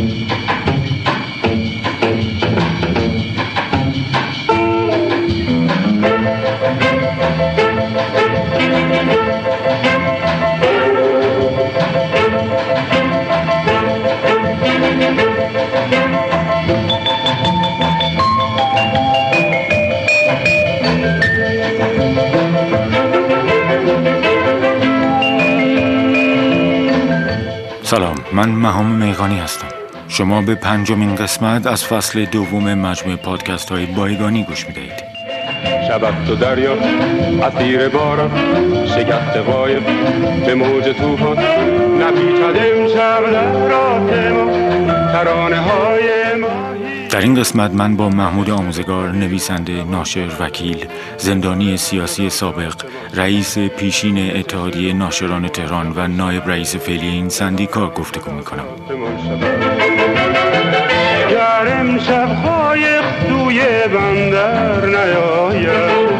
Amen. شما به پنجمین قسمت از فصل دوم مجموع پادکست های بایگانی گوش می‌دهید. شبت تو دریا اسیر باران شگفت قایب به موج توفان نپیچد امشب در ما ترانه های ما. در این قسمت من با محمود آموزگار نویسنده ناشر وکیل زندانی سیاسی سابق رئیس پیشین اتحادیه ناشران تهران و نایب رئیس فعلی این سندیکا گفتگو می‌کنم. شبهای دوی بندر نیاید.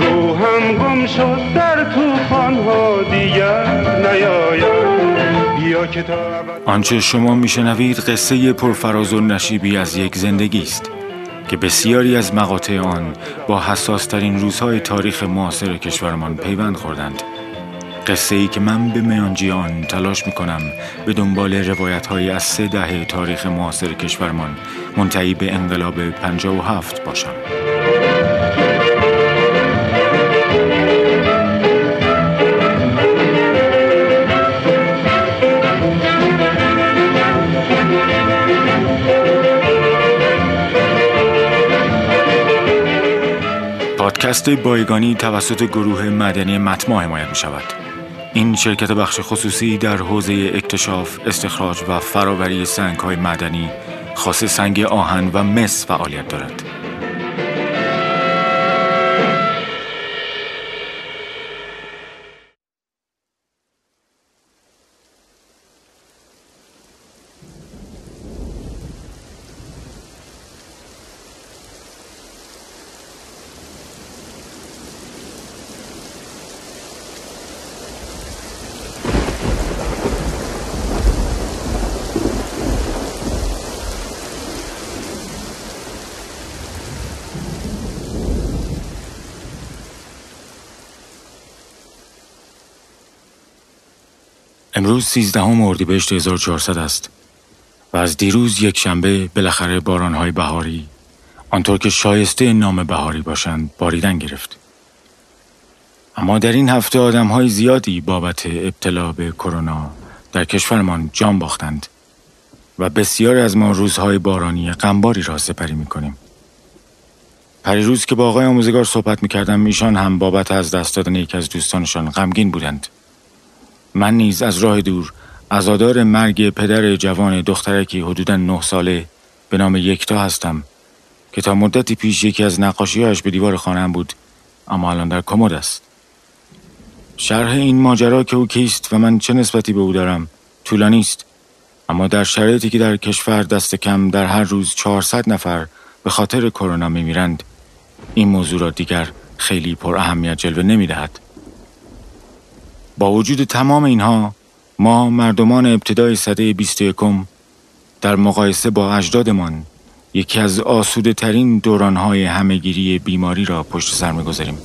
روحم گم شد در ها دیگر نیاید. آنچه شما میشنوید قصه پرفراز و نشیبی از یک زندگی است که بسیاری از مقاطع آن با حساسترین روزهای تاریخ معاصر کشورمان پیوند خوردند. قصه ای که من به میانجی آن تلاش می کنم به دنبال روایت های از سه دهه تاریخ معاصر کشورمان منتهی به انقلاب هفت باشم پادکست بایگانی توسط گروه مدنی متما حمایت می شود. این شرکت بخش خصوصی در حوزه اکتشاف، استخراج و فراوری سنگ های مدنی خاص سنگ آهن و مس فعالیت دارد. امروز 13 اردیبهشت 1400 است و از دیروز یک شنبه بالاخره بارانهای بهاری آنطور که شایسته نام بهاری باشند باریدن گرفت. اما در این هفته آدم زیادی بابت ابتلا به کرونا در کشورمان جان باختند و بسیار از ما روزهای بارانی غمباری را سپری می کنیم. پریروز که با آقای آموزگار صحبت می کردم ایشان هم بابت از دست دادن یک از دوستانشان غمگین بودند. من نیز از راه دور ازادار مرگ پدر جوان دخترکی حدودا نه ساله به نام یکتا هستم که تا مدتی پیش یکی از نقاشیهاش به دیوار خانم بود اما الان در کمد است شرح این ماجرا که او کیست و من چه نسبتی به او دارم طولانی است اما در شرایطی که در کشور دست کم در هر روز 400 نفر به خاطر کرونا میمیرند این موضوع را دیگر خیلی پر اهمیت جلوه نمی‌دهد. با وجود تمام اینها ما مردمان ابتدای سده 21 در مقایسه با اجدادمان یکی از آسوده ترین دورانهای همهگیری بیماری را پشت سر می‌گذاریم.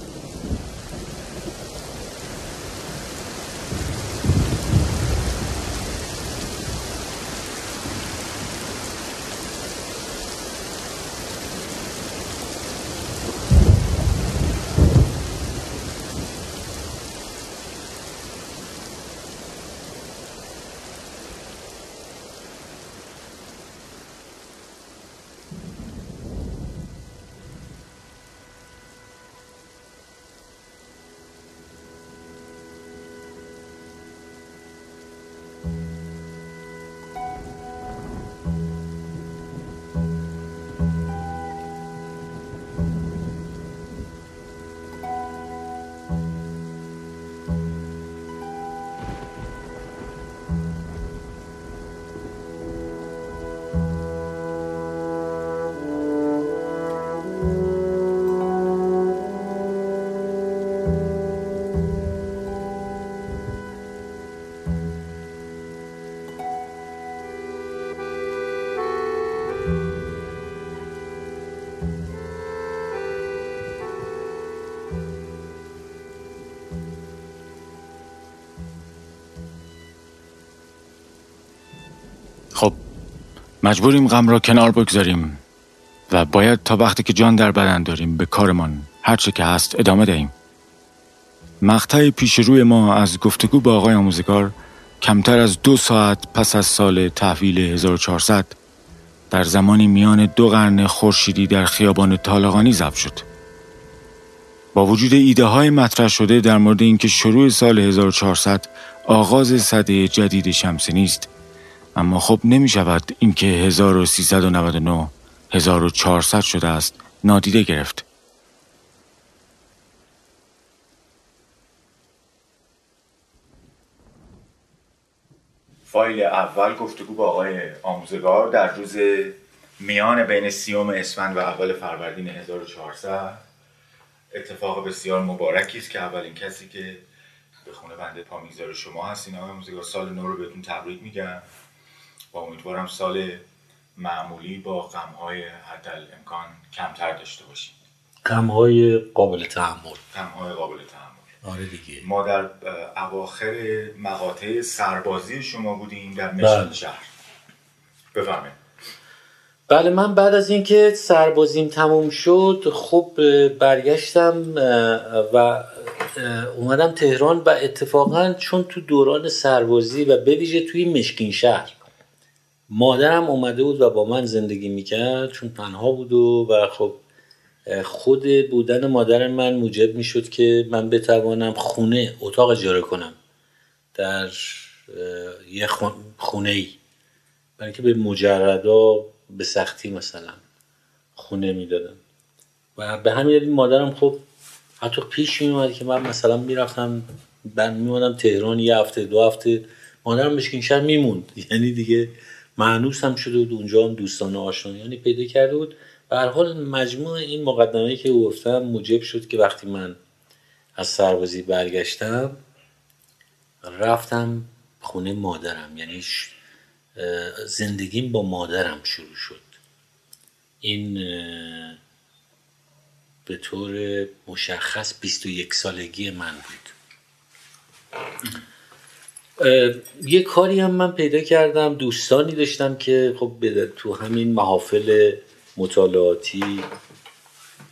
مجبوریم غم را کنار بگذاریم و باید تا وقتی که جان در بدن داریم به کارمان هرچه که هست ادامه دهیم مقطع پیش روی ما از گفتگو با آقای آموزگار کمتر از دو ساعت پس از سال تحویل 1400 در زمانی میان دو قرن خورشیدی در خیابان طالقانی ضبط شد. با وجود ایده های مطرح شده در مورد اینکه شروع سال 1400 آغاز صده جدید شمسی نیست اما خب نمی شود اینکه 1399 1400 شده است. نادیده گرفت. فایل اول گفتگو با آقای آموزگار در روز میان بین سیوم اسفند و اول فروردین 1400 اتفاق بسیار مبارکی است که اولین کسی که به خونه بنده پا شما هستین آقای آموزگار سال نو رو بهتون تبریک میگم. و امیدوارم سال معمولی با غمهای حد امکان کمتر داشته باشید غمهای قابل تحمل. غمهای قابل تحمل. آره دیگه. ما در اواخر مقاطع سربازی شما بودیم در مشهد بله. شهر. بفهمید بله من بعد از اینکه سربازیم تموم شد خب برگشتم و اومدم تهران و اتفاقا چون تو دوران سربازی و بویژه توی مشکین شهر مادرم اومده بود و با من زندگی می‌کرد چون تنها بود و, و خب خود بودن مادر من موجب می شد که من بتوانم خونه اتاق اجاره کنم در یه خونه ای برای که به مجردا به سختی مثلا خونه می‌دادم و به همین دلیل مادرم خب حتی پیش می اومد که من مثلا می‌رفتم من میموندم تهران یه هفته دو هفته مادرم مشکین شهر میموند. یعنی دیگه معنوس هم شده بود اونجا هم دوستان آشنایانی پیدا کرده بود. به حال مجموع این مقدمه که گفتم موجب شد که وقتی من از سربازی برگشتم رفتم خونه مادرم. یعنی زندگیم با مادرم شروع شد. این به طور مشخص 21 سالگی من بود. یه کاری هم من پیدا کردم دوستانی داشتم که خب تو همین محافل مطالعاتی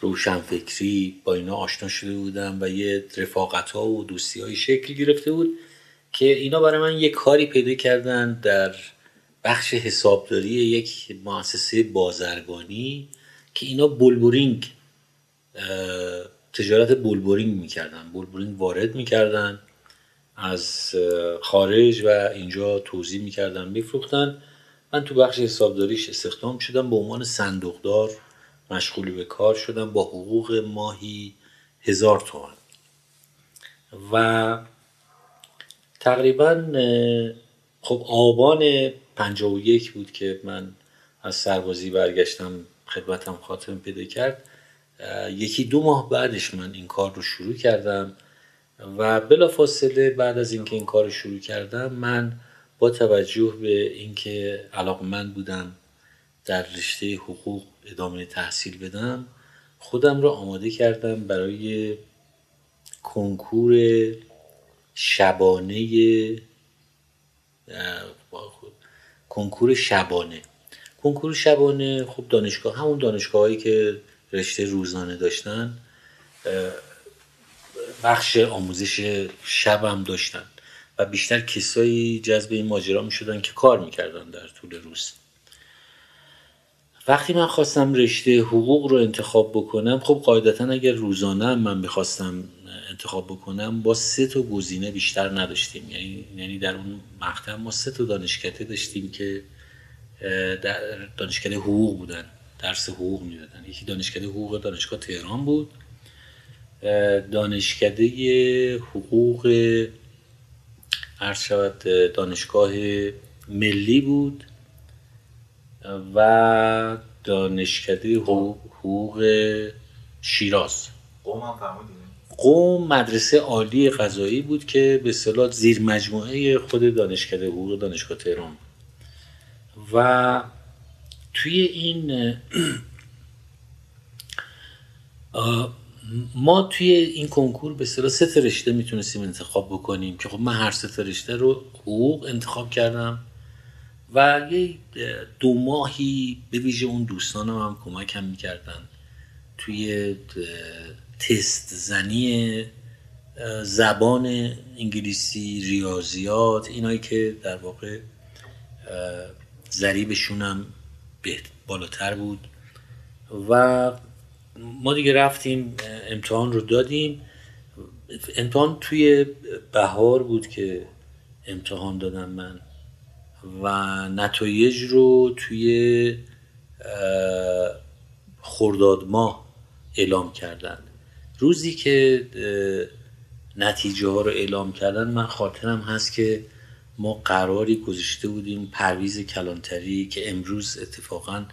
روشنفکری با اینا آشنا شده بودم و یه رفاقت ها و دوستی های شکل گرفته بود که اینا برای من یه کاری پیدا کردن در بخش حسابداری یک مؤسسه بازرگانی که اینا بلبرینگ تجارت بلبرینگ می‌کردن بلبرینگ وارد می‌کردن. از خارج و اینجا توزیع می‌کردن میفروختن. من تو بخش حسابداریش استخدام شدم به عنوان صندوقدار مشغول به کار شدم با حقوق ماهی هزار تومن و تقریبا خب آبان یک بود که من از سربازی برگشتم خدمتم خاتم پیدا کرد. یکی دو ماه بعدش من این کار رو شروع کردم. و بلا فاصله بعد از اینکه این کار رو شروع کردم من با توجه به اینکه علاقمند بودم در رشته حقوق ادامه تحصیل بدم خودم را آماده کردم برای کنکور شبانه کنکور شبانه. کنکور شبانه خب دانشگاه همون دانشگاه که رشته روزانه داشتن بخش آموزش شبم داشتن و بیشتر کسایی جذب این ماجرا می شدن که کار می‌کردن در طول روز. وقتی من خواستم رشته حقوق رو انتخاب بکنم خب قاعدتا اگر روزانه من می‌خواستم انتخاب بکنم با سه تا گزینه بیشتر نداشتیم. یعنی یعنی در اون مقطع ما سه تا دانشکده داشتیم که در دانشکده حقوق بودن درس حقوق می‌دادن. یکی دانشکده حقوق دانشگاه تهران بود. دانشکده حقوق عرض شود دانشگاه ملی بود و دانشکده حقوق شیراز. قوم مدرسه عالی غذایی بود که به اصطلاح زیر مجموعه خود دانشکده حقوق دانشگاه تهران و توی این ما توی این کنکور به اصطلاح سه رشته می‌تونستیم انتخاب بکنیم که خب من هر سه رشته رو حقوق انتخاب کردم و یه دو ماهی به ویژه اون دوستانم هم کمک هم می‌کردن توی تست زنی زبان انگلیسی ریاضیات اینایی که در واقع ضریبشون هم بالاتر بود. و ما دیگه رفتیم امتحان رو دادیم. امتحان توی بهار بود که امتحان دادم من. و نتایج رو توی خرداد ماه اعلام کردن روزی که نتیجه ها رو اعلام کردن من خاطرم هست که ما قراری گذاشته بودیم پرویز کلانتری که امروز اتفاقا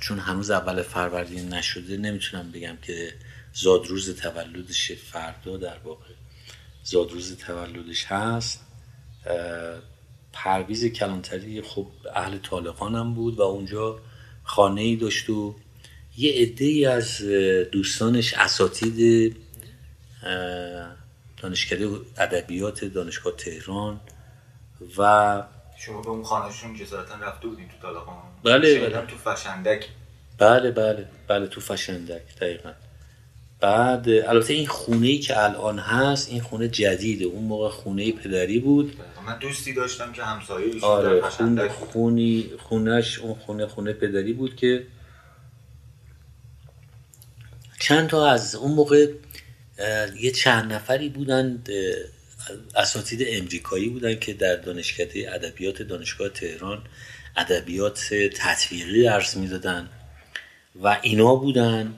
چون هنوز اول فروردین نشده نمی‌تونم بگم که زادروز تولدش فردا در واقع زادروز تولدش هست. پرویز کلانتری خب اهل طالقان بود و اونجا خانه ای داشت و یه عده ای از دوستانش اساتید دانشکده ادبیات دانشگاه تهران و شما به اون خانهشون جسارتا رفته بودین تو طالقان بله بله. تو فشندک. بله بله بله تو فشندک دقیقا. بعد البته این خونه ای که الان هست این خونه جدیده. اون موقع خونه پدری بود. من دوستی داشتم که همسایه آره خونه خونی خونش اون خونه خونه پدری بود که چند تا از اون موقع یه چند نفری بودند اساتید امریکایی بودن که در دانشکده ادبیات دانشگاه تهران ادبیات تطبیقی درس می‌دادن و اینا بودن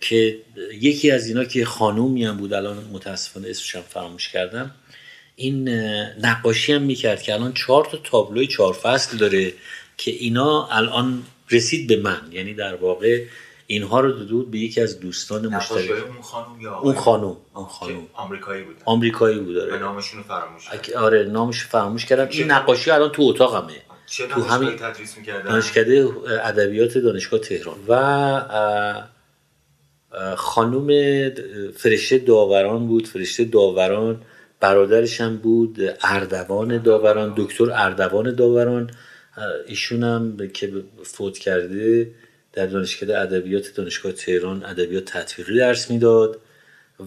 که یکی از اینا که خانومی هم بود الان متاسفانه اسمش فراموش کردم این نقاشی هم می‌کرد که الان چهار تا تابلوی چهار فصل داره که اینا الان رسید به من یعنی در واقع اینها رو دادود به یکی از دوستان مشترک. اون خانم یا اون خانم اون خانم. آمریکایی بود. آمریکایی بود آره. نامشون فراموش آره نامش فراموش کردم. این نقاشی الان تو اتاقمه. چه تو همین تدریس می‌کردن؟ دانشکده ادبیات دانشگاه تهران. و خانم فرشته داوران بود. فرشته داوران برادرش هم بود. اردوان داوران دکتر اردوان داوران. ایشون هم که فوت کرده در دانشکده ادبیات دانشگاه تهران ادبیات تطبیقی درس می‌داد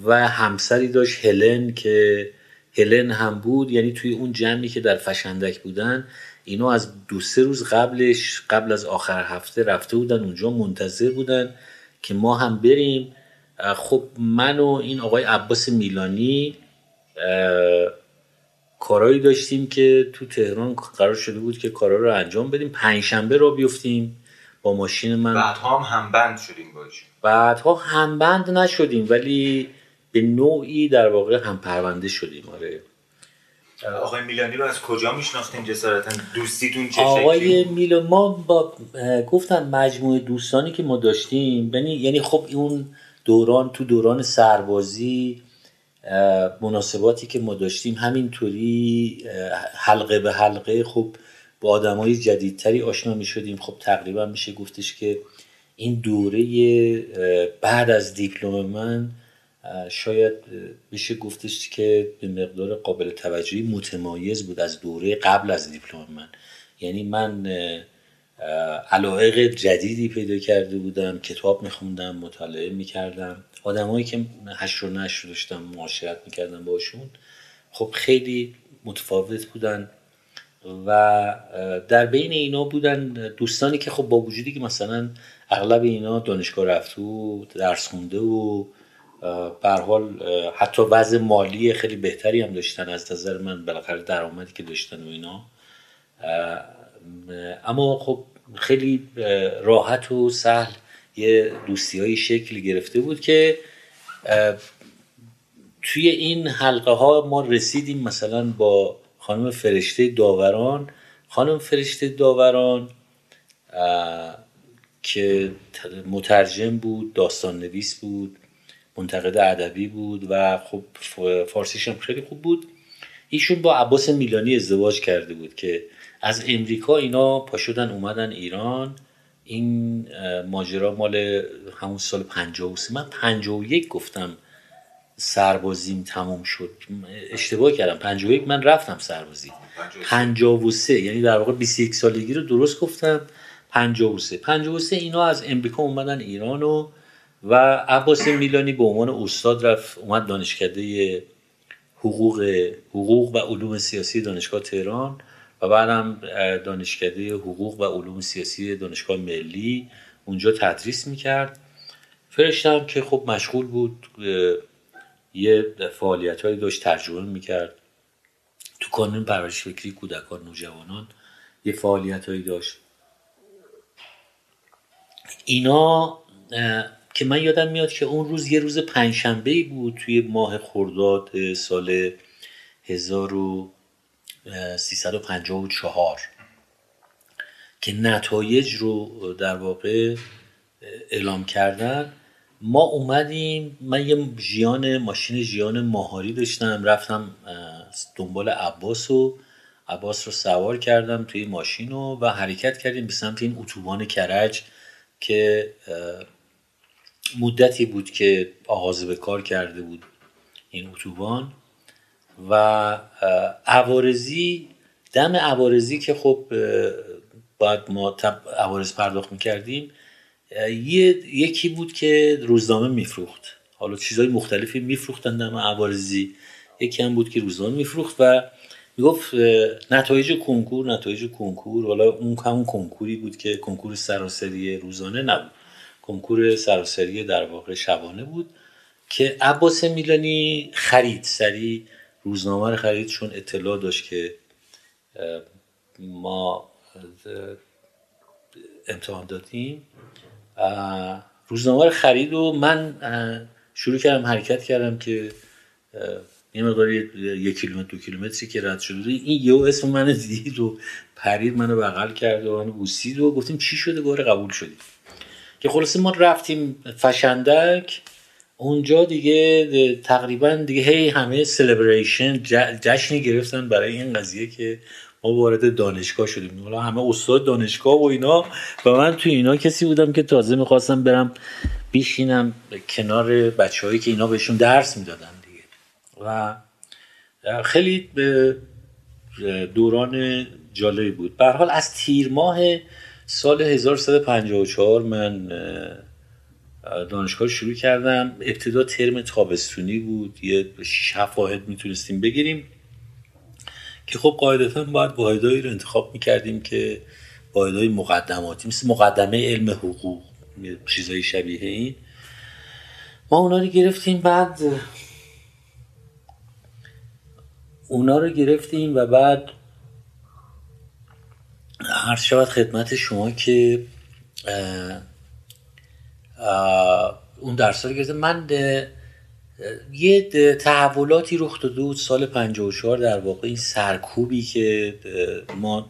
و همسری داشت هلن که هلن هم بود یعنی توی اون جمعی که در فشندک بودن اینا از دو سه روز قبلش قبل از آخر هفته رفته بودن اونجا منتظر بودن که ما هم بریم. خب من و این آقای عباس میلانی کارهایی داشتیم که تو تهران قرار شده بود که کارا رو انجام بدیم. پنجشنبه رو بیفتیم. با ماشین من. بعدها هم همبند شدیم باش بعدها همبند نشدیم ولی به نوعی در واقع هم پرونده شدیم آره. آقای میلانی رو از کجا میشناختیم جسارتا؟ دوستیتون چه آقای میلان ما با گفتم مجموعه دوستانی که ما داشتیم یعنی یعنی خب اون دوران تو دوران سربازی مناسباتی که ما داشتیم همینطوری حلقه به حلقه خب با آدم های جدیدتری آشنا می شدیم خب تقریبا میشه گفتش که این دوره بعد از دیپلم من شاید بشه گفتش که به مقدار قابل توجهی متمایز بود از دوره قبل از دیپلم من. یعنی من علایق جدیدی پیدا کرده بودم کتاب میخوندم مطالعه می‌کردم. آدمایی که هشت و نشر داشتم معاشرت می‌کردم باشون خب خیلی متفاوت بودن. و در بین اینا بودن دوستانی که خب با وجودی که مثلا اغلب اینا دانشگاه رفته و درس خونده و بر حال حتی وضع مالی خیلی بهتری هم داشتن از نظر من بالاخره درآمدی که داشتن و اینا. اما خب خیلی راحت و سهل یه دوستی های شکل گرفته بود که توی این حلقه ها ما رسیدیم مثلا با خانم فرشته داوران خانم فرشته داوران که مترجم بود داستان نویس بود منتقد ادبی بود و خب فارسیش هم خیلی خوب بود. ایشون با عباس میلانی ازدواج کرده بود که از امریکا اینا پاشدن اومدن ایران. این ماجرا مال همون سال 53 من 51 گفتم سربازیم تموم شد. اشتباه کردم. 51 من رفتم سربازی. 53 یعنی در واقع 21 سالگی رو درست گفتم. 53 53 اینا از امریکا اومدن ایران و و عباس میلانی به عنوان استاد رفت اومد دانشکده حقوق حقوق و علوم سیاسی دانشگاه تهران و بعدم دانشکده حقوق و علوم سیاسی دانشگاه ملی. اونجا تدریس می‌کرد. فرشتم که خب مشغول بود یه فعالیت هایی داشت ترجمه می‌کرد. تو کانون پرورش فکری کودکان نوجوانان یه فعالیت هایی داشت. اینا که من یادم میاد که اون روز یه روز پنجشنبه بود توی ماه خرداد سال 1354 که نتایج رو در واقع اعلام کردن. ما اومدیم من یه جیان ماشین جیان ماهاری داشتم رفتم دنبال عباس و عباس رو سوار کردم توی ماشین و, و حرکت کردیم به سمت این اتوبان کرج که مدتی بود که آغاز به کار کرده بود این اتوبان و عوارزی دم عوارزی که خب باید ما عوارز پرداخت می‌کردیم یکی بود که روزنامه میفروخت. حالا چیزهای مختلفی میفروختن دم عوارزی یکی هم بود که روزنامه میفروخت و می‌گفت نتایج کنکور نتایج کنکور. حالا اون همون کنکوری بود که کنکور سراسری روزانه نبود. کنکور سراسری در واقع شبانه بود که عباس میلانی خرید. سری روزنامه رو خرید چون اطلاع داشت که ما امتحان دادیم. روزنامه رو خرید و من شروع کردم حرکت کردم که یه مقدار یک کیلومتر دو کیلومتری که رد شده این یه اسم من دید و پرید منو بغل کرد و منو بوسید و گفتیم چی شده؟ گوره قبول شدیم. که خلاصه ما رفتیم فشندک اونجا دیگه تقریبا دیگه هی همه سلبریشن جشنی گرفتن برای این قضیه که وارد دانشگاه شدیم. حالا همه استاد دانشگاه و اینا و من تو اینا کسی بودم که تازه می‌خواستم برم بیشینم کنار بچه که اینا بهشون درس می‌دادن دیگه. و خیلی دوران جالبی بود. به حال از تیر ماه سال 1154 من دانشگاه شروع کردم. ابتدا ترم تابستونی بود. یه 6 7 واحد می‌تونستیم بگیریم. که خب قاعدتا باید واحدهایی رو انتخاب می‌کردیم که واحدهای مقدماتی مثل مقدمه علم حقوق چیزایی شبیه این. ما اونا رو گرفتیم بعد اونا رو گرفتیم و بعد هر شود خدمت شما که اون درس رو گرفتم من یه تحولاتی رخ داده بود سال 54 در واقع این سرکوبی که ما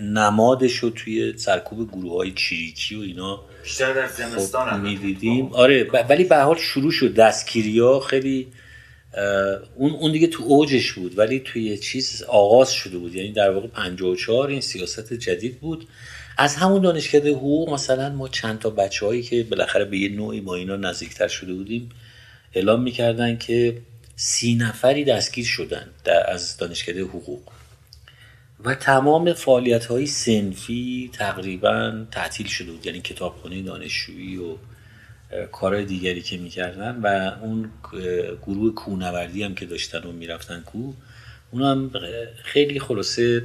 نمادش رو توی سرکوب گروه های چیریکی و اینا بیشتر در زمستان خب می‌دیدیم. آره ولی به حال شروع شد. دستگیری ها خیلی اون اون دیگه تو اوجش بود ولی توی چیز آغاز شده بود. یعنی در واقع 54 این سیاست جدید بود. از همون دانشکده حقوق مثلا ما چند تا بچه هایی که بالاخره به یه نوعی با اینا نزدیکتر شده بودیم اعلام می‌کردن که سی نفری دستگیر شدن در از دانشکده حقوق. و تمام فعالیت های سنفی تقریبا تعطیل شده بود. یعنی کتابخانه دانشجویی و کارهای دیگری که می‌کردن و اون گروه کونوردی هم که داشتن و می‌رفتن کو اون هم خیلی خلاصه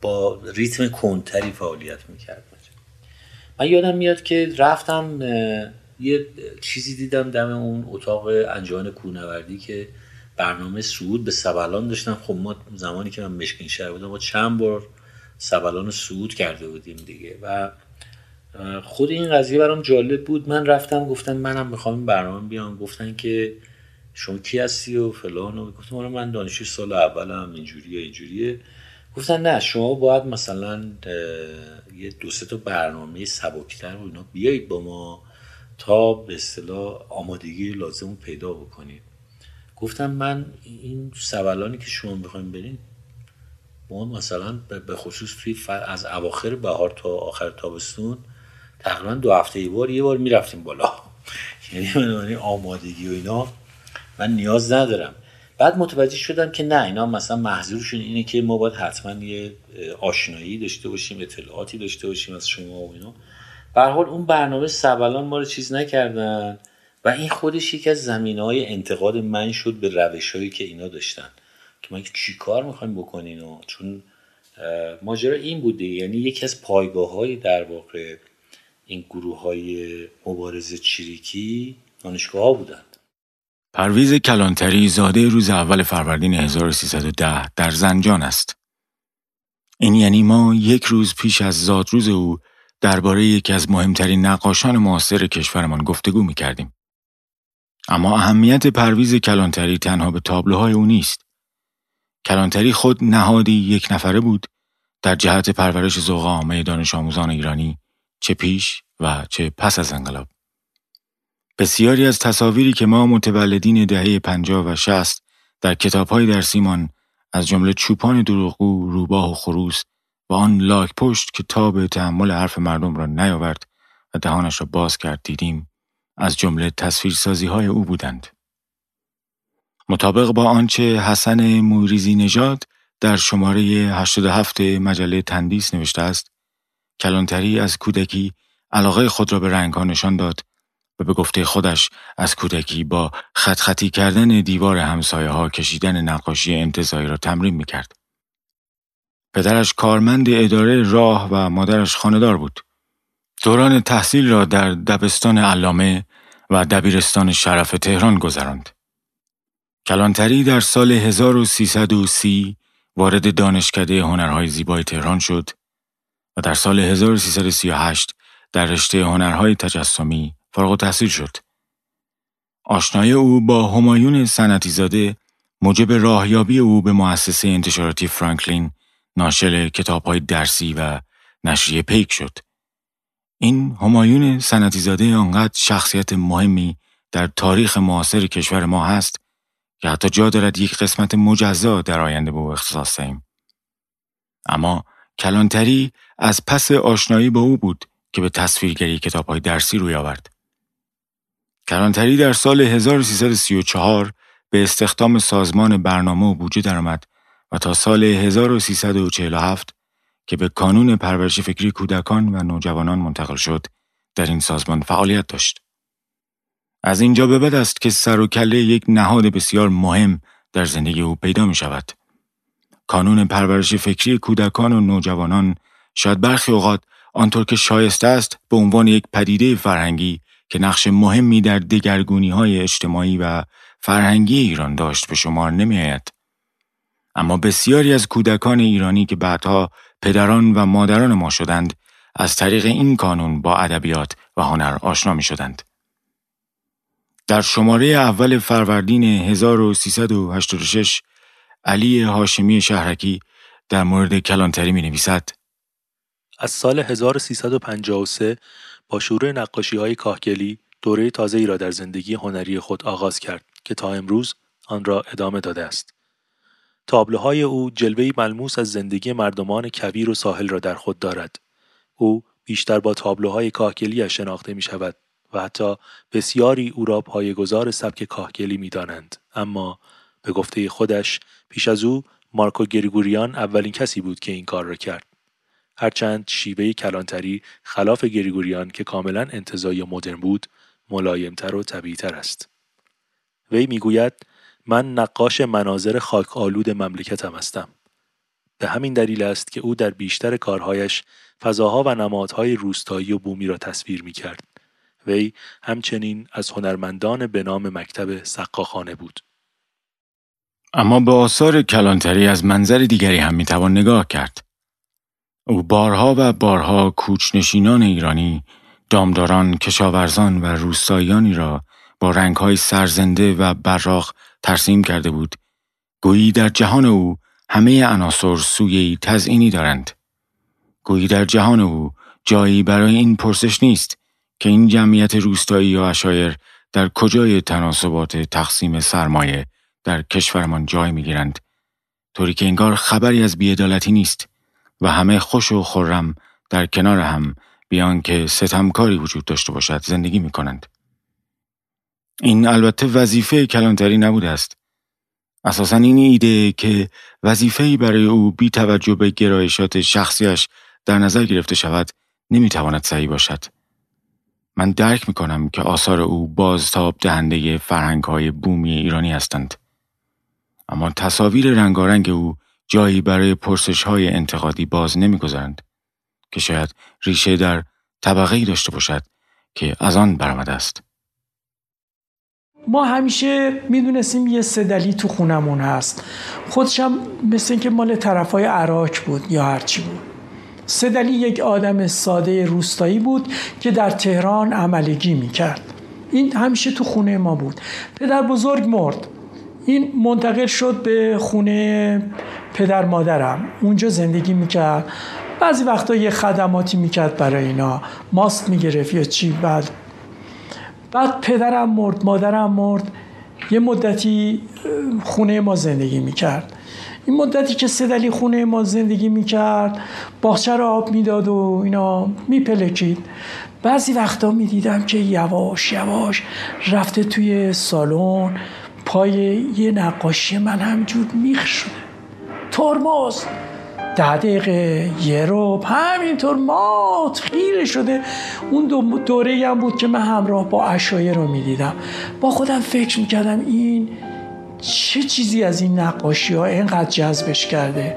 با ریتم کنتری فعالیت می‌کرد. من یادم میاد که رفتم یه چیزی دیدم دم اون اتاق انجمن کونوردی که برنامه سعود به سبلان داشتم خب ما زمانی که من مشکین شهر بودم ما چند بار سبلان سعود کرده بودیم دیگه. و خود این قضیه برام جالب بود. من رفتم گفتم منم می‌خوام این برنامه بیام. گفتن که شما کی هستی و فلان و گفتم آره من دانشجوی سال اولم اینجوریه اینجوریه. گفتن نه شما باید مثلا یه دو سه تا برنامه سبکتر و اینا بیایید با ما. تا به اصطلاح آمادگی لازم پیدا بکنید گفتم من این سوالانی که شما می‌خوایم برین ما مثلا به خصوص توی از اواخر بهار تا آخر تابستون تقریبا دو هفته یه بار یه بار می‌رفتیم بالا. یعنی آمادگی و اینا. من نیاز ندارم. بعد متوجه شدم که نه اینا مثلا محضورشون اینه که ما باید حتما یه آشنایی داشته باشیم اطلاعاتی داشته باشیم از شما و اینا. به حال اون برنامه سبلان ما رو چیز نکردن و این خودش یکی از زمینه های انتقاد من شد به روش هایی که اینا داشتن. که ما چی کار می‌خوایم بکنین و چون ماجرا این بوده یعنی یکی از پایگاه های در واقع این گروه های مبارزه چریکی دانشگاه ها بودند. پرویز کلانتری زاده روز اول فروردین 1310 در زنجان است. این یعنی ما یک روز پیش از زادروز او درباره یکی از مهمترین نقاشان معاصر کشورمان گفتگو می کردیم. اما اهمیت پرویز کلانتری تنها به تابلوهای او نیست. کلانتری خود نهادی یک نفره بود در جهت پرورش ذوق عامه دانش آموزان ایرانی چه پیش و چه پس از انقلاب. بسیاری از تصاویری که ما متولدین دهه پنجاه و شست در کتابهای درسیمان از جمله چوپان دروغگو، روباه و خروس آن لاک پشت که تاب تحمل حرف مردم را نیاورد و دهانش را باز کرد دیدیم از جمله تصویرسازی های او بودند. مطابق با آنچه حسن موریزی نژاد در شماره 87 مجله تندیس نوشته است کلانتری از کودکی علاقه خود را به رنگ نشان داد و به گفته خودش از کودکی با خط خطی کردن دیوار همسایه ها کشیدن نقاشی انتظایی را تمرین می کرد. پدرش کارمند اداره راه و مادرش خاندار بود. دوران تحصیل را در دبستان علامه و دبیرستان شرف تهران گذراند. کلانتری در سال 1330 وارد دانشکده هنرهای زیبای تهران شد و در سال 1338 در رشته هنرهای تجسمی فارغ تحصیل شد. آشنایی او با همایون سنتی زاده موجب راهیابی او به مؤسسه انتشاراتی فرانکلین ناشر کتابهای درسی و نشریه پیک شد. این همایون سنتی زاده آنقدر شخصیت مهمی در تاریخ معاصر کشور ما هست که حتی جا دارد یک قسمت مجزا در آینده به او اختصاص دهیم. اما کلانتری از پس آشنایی با او بود که به تصویرگری کتابهای درسی روی آورد. کلانتری در سال 1334 به استخدام سازمان برنامه و بودجه درآمد و تا سال 1347 که به کانون پرورش فکری کودکان و نوجوانان منتقل شد در این سازمان فعالیت داشت. از اینجا به بعد است که سر و کله یک نهاد بسیار مهم در زندگی او پیدا می شود. کانون پرورش فکری کودکان و نوجوانان شاید برخی اوقات آنطور که شایسته است به عنوان یک پدیده فرهنگی که نقش مهمی در دگرگونی های اجتماعی و فرهنگی ایران داشت به شمار نمی آید. اما بسیاری از کودکان ایرانی که بعدها پدران و مادران ما شدند از طریق این کانون با ادبیات و هنر آشنا می شدند. در شماره اول فروردین 1386 علی هاشمی شهرکی در مورد کلانتری می نویسد از سال 1353 با شروع نقاشی های کاهگلی دوره تازه ای را در زندگی هنری خود آغاز کرد که تا امروز آن را ادامه داده است. تابلوهای او جلوهی ملموس از زندگی مردمان کبیر و ساحل را در خود دارد. او بیشتر با تابلوهای کاهگلی شناخته می شود و حتی بسیاری او را پایگزار سبک کاهگلی می دانند. اما به گفته خودش پیش از او مارکو گریگوریان اولین کسی بود که این کار را کرد. هرچند شیوه کلانتری خلاف گریگوریان که کاملا انتظایی و مدرن بود ملایمتر و طبیعیتر است. وی می‌گوید من نقاش مناظر خاک آلود مملکتم هستم. به همین دلیل است که او در بیشتر کارهایش فضاها و نمادهای روستایی و بومی را تصویر می کرد. وی همچنین از هنرمندان به نام مکتب سقاخانه بود. اما به آثار کلانتری از منظر دیگری هم می‌توان نگاه کرد. او بارها و بارها کوچنشینان ایرانی، دامداران، کشاورزان و روستاییانی را با رنگهای سرزنده و براق ترسیم کرده بود. گویی در جهان او همه عناصر سویی تزئینی دارند. گویی در جهان او جایی برای این پرسش نیست که این جمعیت روستایی یا اشایر در کجای تناسبات تقسیم سرمایه در کشورمان جای می‌گیرند طوری که انگار خبری از بیعدالتی نیست و همه خوش و خورم در کنار هم بیان که ستمکاری وجود داشته باشد زندگی می کنند. این البته وظیفه کلانتری نبوده است. اساسا این ایده که وظیفه‌ای برای او بی توجه به گرایشات شخصیش در نظر گرفته شود نمی‌تواند صحیح باشد. من درک می کنم که آثار او بازتاب دهنده فرهنگ های بومی ایرانی هستند. اما تصاویر رنگارنگ او جایی برای پرسش های انتقادی باز نمی‌گذارند که شاید ریشه در طبقه داشته باشد که از آن برآمده است. ما همیشه می‌دونستیم یه صدلی تو خونمون هست. خودشم مثل اینکه مال طرفای عراق بود یا هرچی بود. صدلی یک آدم ساده روستایی بود که در تهران عملگی می‌کرد. این همیشه تو خونه ما بود. پدر بزرگ مرد. این منتقل شد به خونه پدر مادرم. اونجا زندگی می‌کرد. بعضی وقتا یه خدماتی می‌کرد برای اینا. ماست می‌گرفت یا چی بعد بعد پدرم مرد مادرم مرد. یه مدتی خونه ما زندگی می‌کرد. این مدتی که سدلی خونه ما زندگی می‌کرد باغچه رو آب می‌داد و اینا میپلکید. بعضی وقتا می‌دیدم که یواش یواش رفته توی سالن پای یه نقاشی من همجور میخ شده. ترمز! ده دقیقه یه روب همینطور مات خیره شده. اون دو دوره هم بود که من همراه با اشایه رو می‌دیدم. با خودم فکر می‌کردم این چه چیزی از این نقاشی ها اینقدر جذبش کرده.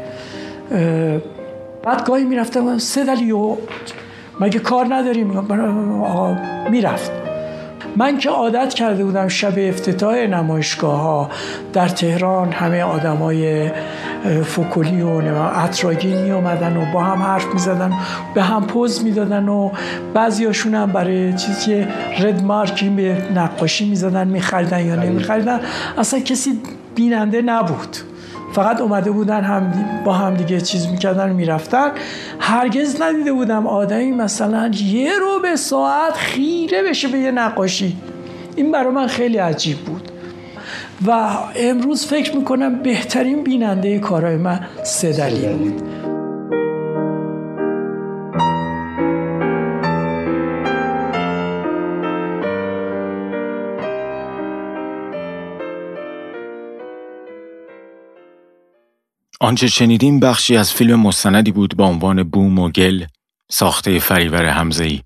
بعد گاهی می‌رفتم سه دلیو مگه کار نداریم؟ می‌رفت. من که عادت کرده بودم شب افتتاح نمایشگاه ها در تهران همه آدمای فوکولی و اتراگین می اومدن و با هم حرف می زدن به هم پوز می دادن و بعضی هم برای چیزی رد مارکی به نقاشی می زدن می خریدن یا نمی خریدن اصلا کسی بیننده نبود. فقط اومده بودن هم با هم دیگه چیز می‌کردن می‌رفتن. هرگز ندیده بودم آدمی مثلا یه رو به ساعت خیره بشه به یه نقاشی. این برای من خیلی عجیب بود. و امروز فکر می‌کنم بهترین بیننده کارهای من سدلی بود. آنچه شنیدیم بخشی از فیلم مستندی بود با عنوان بوم و گل ساخته فریور همزهی.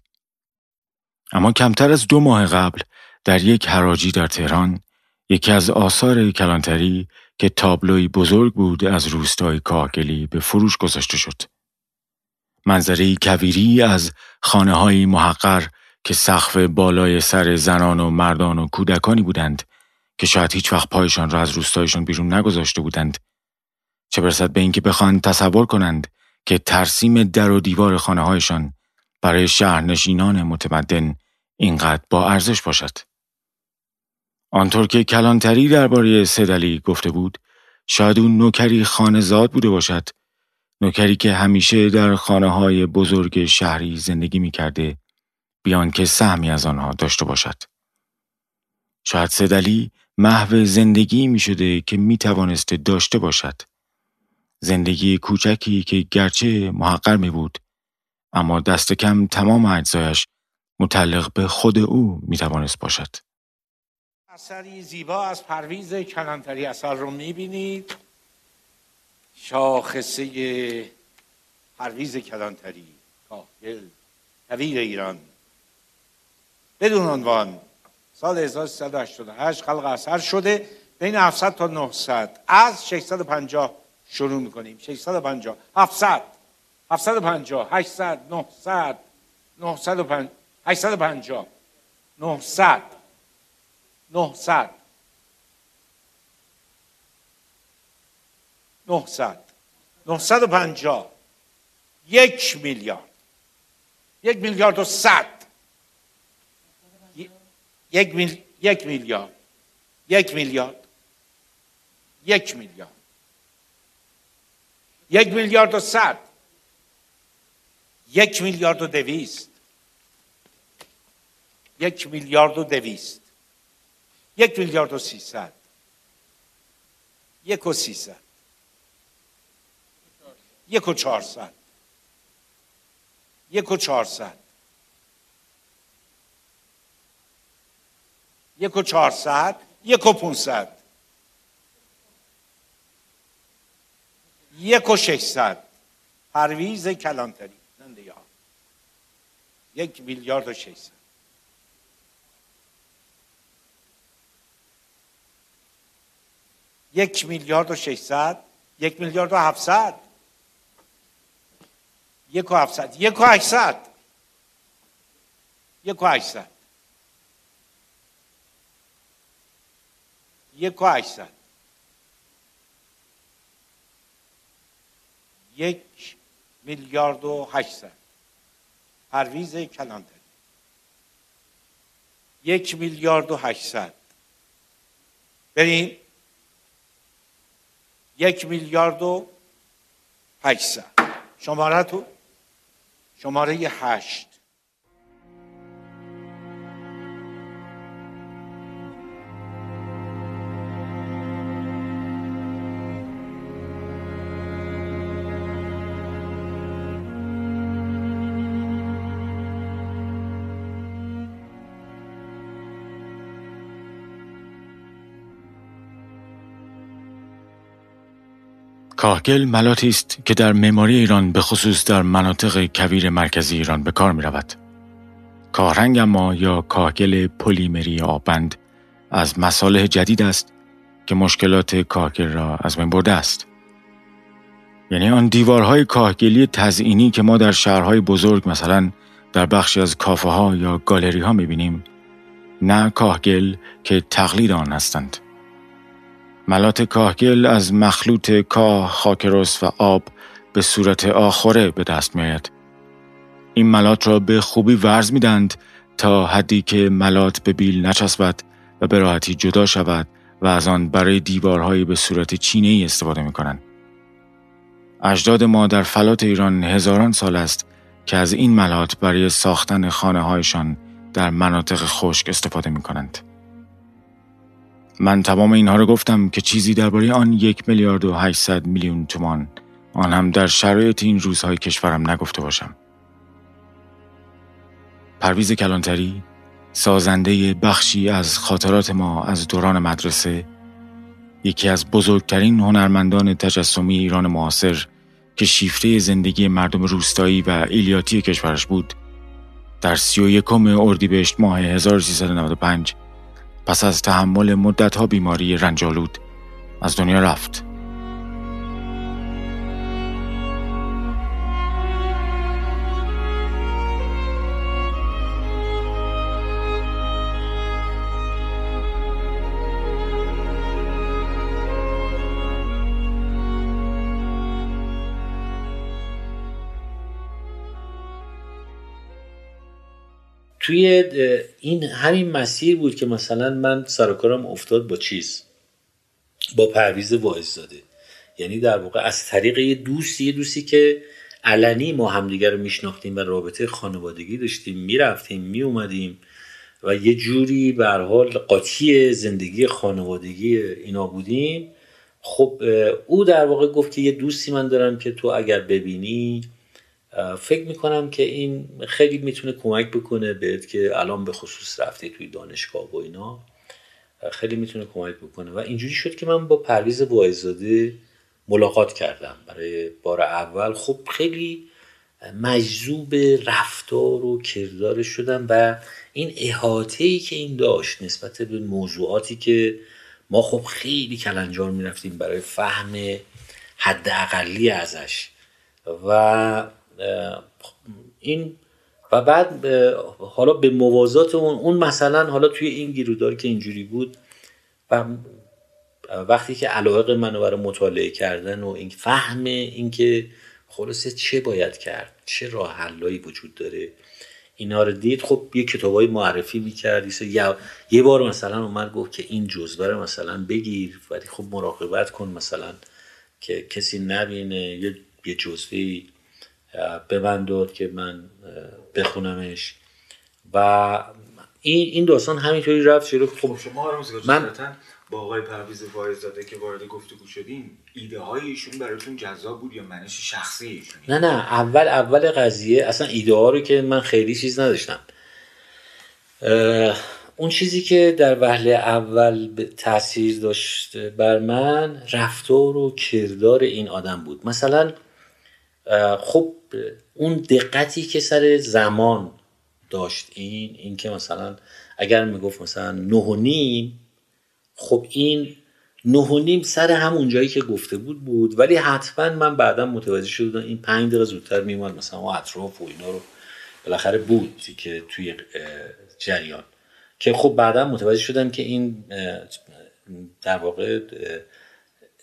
اما کمتر از دو ماه قبل در یک حراجی در تهران یکی از آثار کلانتری که تابلوی بزرگ بود از روستای کاهگلی به فروش گذاشته شد. منظره کویری از خانه های محقر که سقف بالای سر زنان و مردان و کودکانی بودند که شاید هیچ وقت پایشان را از روستایشان بیرون نگذاشته بودند چه برسد به اینکه بخواهند تصور کنند که ترسیم در و دیوار خانه هایشان برای شهرنشینان متمدن اینقدر با ارزش باشد. آنطور که کلانتری درباره سدلی گفته بود شاید اون نوکری خانزاد بوده باشد نوکری که همیشه در خانه های بزرگ شهری زندگی می کرده بیان که سهمی از آنها داشته باشد. شاید سدلی محو زندگی می شده که می توانسته داشته باشد. زندگی کوچکی که گرچه محقر می بود اما دست کم تمام اجزایش متعلق به خود او می توانست باشد. اثری زیبا از پرویز کلانتری اثر رو می بینید شاخصه پرویز کلانتری کاهگل کویر ایران. بدون عنوان سال 1388 خلق اثر شده بین 700 تا 900 از 650 شروع می‌کنیم. 650 700 750 800 900 950 850 900 900 900 950 یک میلیارد. یک میلیارد و صد. یک, میل... یک میلیارد. یک میلیارد. یک میلیارد. یک میلیارد و صد. یک میلیارد و دویست. یک میلیارد و دویست. یک میلیارد و سیصد. یک و سیصد. یک و چهارصد. یک و چهارصد. یک و چهارصد. یک و پونصد. یک و ششصد پرویز کلانتری. زنده یک میلیارد و ششصد یک میلیارد و ششصد یک میلیارد و هفتصد یک و هفتصد یک و هشتصد یک و هشتصد یک و هشتصد یک میلیارد و هشتصد پرویز کلانتری یک میلیارد و هشتصد بریم. یک میلیارد و هشتصد شماره تو شماره هشت. کاهگل ملاتی است که در معماری ایران به خصوص در مناطق کویر مرکزی ایران به کار می رود. کاهرنگ اما یا کاهگل پلیمری آبند از مصالح جدید است که مشکلات کاهگل را از بین برده است. یعنی آن دیوارهای کاهگلی تزئینی که ما در شهرهای بزرگ مثلا در بخشی از کافه ها یا گالری ها می بینیم نه کاهگل که تقلید آن هستند. ملات کاهگل از مخلوط کاه، خاکرس و آب به صورت آخره به دست می آید. این ملات را به خوبی ورز می دند تا حدی که ملات به بیل نچسبد و به راحتی جدا شود و از آن برای دیوارهایی به صورت چینه ای استفاده می کنند. اجداد ما در فلات ایران هزاران سال است که از این ملات برای ساختن خانه هایشان در مناطق خشک استفاده می کنند. من تمام اینها رو گفتم که چیزی درباره آن یک میلیارد و 800 میلیون تومان آن هم در شرایط این روزهای کشورم نگفته باشم. پرویز کلانتری سازنده بخشی از خاطرات ما از دوران مدرسه یکی از بزرگترین هنرمندان تجسمی ایران معاصر که شیفته زندگی مردم روستایی و ایلیاتی کشورش بود در سی و یکم اردیبهشت ماه 1395 پس از تحمل مدتها بیماری رنجالود از دنیا رفت. توی این همین مسیر بود که مثلا من سرکارم افتاد با چیز؟ با پرویز واعظزاده. یعنی در واقع از طریق یه دوستی یه دوستی که علنی ما همدیگر رو میشناختیم و رابطه خانوادگی داشتیم می‌رفتیم میومدیم و یه جوری به حال قاطی زندگی خانوادگی اینا بودیم. خب او در واقع گفت که یه دوستی من دارم که تو اگر ببینی فکر می‌کنم که این خیلی می‌تونه کمک بکنه بهت که الان به خصوص رفته توی دانشگاه و اینا خیلی می‌تونه کمک بکنه. و اینجوری شد که من با پرویز واعظزاده ملاقات کردم. برای بار اول خب خیلی مجذوب رفتار و کردار شدم و این احاطه ای که این داشت نسبت به موضوعاتی که ما خب خیلی کلنجار می‌رفتیم برای فهم حد اقلی ازش. و این و بعد حالا به موازات اون اون مثلا حالا توی این گیرودار که اینجوری بود و وقتی که علاقه منو برای مطالعه کردن و این فهم اینکه خلاصه چه باید کرد چه راه حلایی وجود داره اینا رو دید خب یه کتابای معرفی می‌کرد یه, یه بار مثلا اومد گفت که این جزوه مثلا بگیر ولی خب مراقبت کن مثلا که کسی نبینه یه جزوه به من داد که من بخونمش. و این این داستان همینطوری رفت جلو. خب شما من با آقای پرویز داده که وارد گفتگو شدیم ایده های ایشون براتون جذاب بود یا منش شخصی ایشون نه نه اول اول قضیه اصلا ایده ها رو که من خیلی چیز نداشتم. اون چیزی که در وهله اول تاثیر داشت بر من رفتار و کردار این آدم بود. مثلا خب اون دقتی که سر زمان داشت این این که مثلا اگر می‌گفت مثلا نه و نیم خب این نه و نیم سر همون جایی که گفته بود بود. ولی حتما من بعدا متوجه شدم این پنج دقیقه زودتر میومد مثلا اطراف و اینا رو بالاخره بود که توی جریان. که خب بعدا متوجه شدم که این در واقع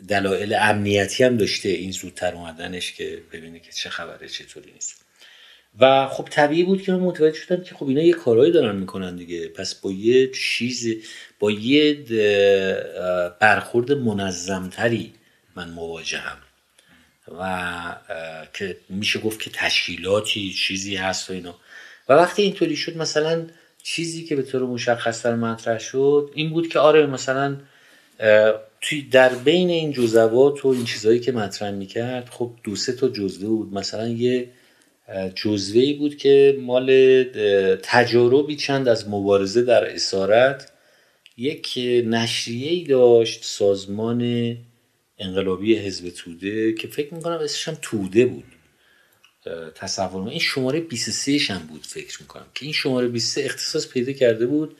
دلایل امنیتی هم داشته این زودتر اومدنش که ببینه که چه خبره چطوری نیست. و خب طبیعی بود که من متوجه شدم که خب اینا یه کارهایی دارن می‌کنن دیگه. پس با یه چیز با یه برخورد منظمتری من مواجهم. و که میشه گفت که تشکیلاتی چیزی هست و اینا. و وقتی اینطوری شد مثلا چیزی که به طور مشخص در مطرح شد این بود که آره مثلا توی در بین این جزوات و این چیزهایی که مطرح می‌کرد خب دو سه تا جزوه بود. مثلا یه جزوه ای بود که مال تجاربی چند از مبارزه در اسارت. یک نشریه ای داشت سازمان انقلابی حزب توده که فکر می‌کنم اسمش هم توده بود. تصور این شماره 23 هم بود فکر می‌کنم. که این شماره 23 اختصاص پیدا کرده بود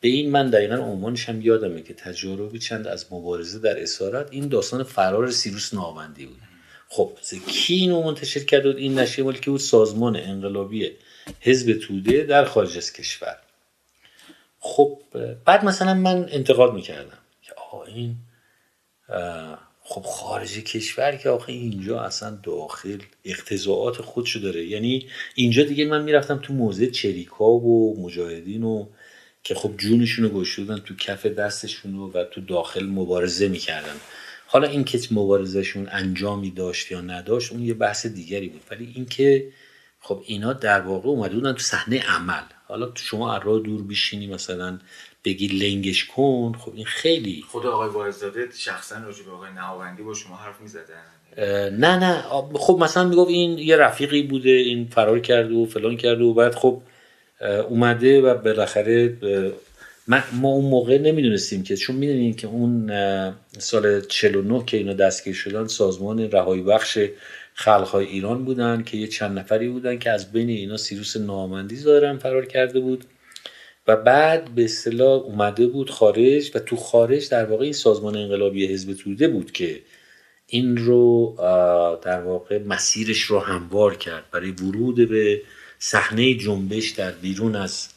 به این من دقیقا عنوانش هم یادمه که تجاربی چند از مبارزه در اسارت این داستان فرار سیروس ناوندی بود. خب کی اینو منتشر کرد بود این مالی که بود؟ سازمان انقلابی حزب توده در خارج از کشور. خب بعد مثلا من انتقاد می‌کردم که آقا این خب خارج کشور که آخه اینجا اصلا داخل اقتضاعات خودشو داره. یعنی اینجا دیگه من می‌رفتم تو موزه چریکا و مجاهدین و که خب جونشون رو گشودن تو کف دستشون و تو داخل مبارزه می‌کردن. حالا این که مبارزشون انجامی داشت یا نداشت اون یه بحث دیگری بود. ولی اینکه خب اینا در واقع اومده بودن تو صحنه عمل. حالا شما از دور بیشینی مثلا بگی لنگش کن خب این خیلی خود آقای وایزاده شخصا راجع به آقای نهاوندی با شما حرف می‌زدن نه نه. خب مثلا می‌گفت این یه رفیقی بوده این فرار کرده و فلان کرده و بعد خب اومده و بالاخره ما اون موقع نمی‌دونستیم که چون می‌دونیم که اون سال 49 که اینا دستگیر شدن سازمان رهایی بخش خلقهای ایران بودن که یه چند نفری بودن که از بین اینا سیروس نامندی ظاهرا فرار کرده بود و بعد به اصطلاح اومده بود خارج و تو خارج در واقع این سازمان انقلابی حزب توده بود که این رو در واقع مسیرش رو هموار کرد برای ورود به صحنه جنبش در بیرون از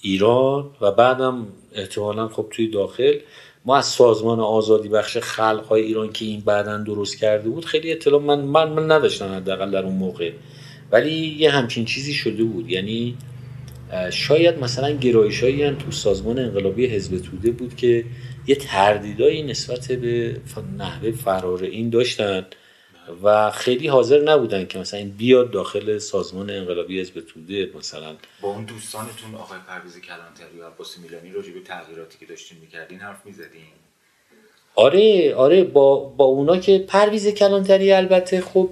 ایران و بعدم احتمالا خب توی داخل. ما از سازمان آزادی بخش خلق های ایران که این بعدا درست کرده بود خیلی اطلاع من من, من نداشتم حداقل در اون موقع. ولی یه همچین چیزی شده بود. یعنی شاید مثلا گرایش هایی تو سازمان انقلابی حزب توده بود که یه تردیدایی نسبت به نحوه فرار این داشتن. و خیلی حاضر نبودن که مثلا این بیاد داخل سازمان انقلابی حزب توده مثلا با اون دوستانتون آقای پرویز کلانتری و عباس میلانی راجع به تغییراتی که داشتین می‌کردین حرف می‌زدین؟ آره آره با با اونا که پرویز کلانتری البته خب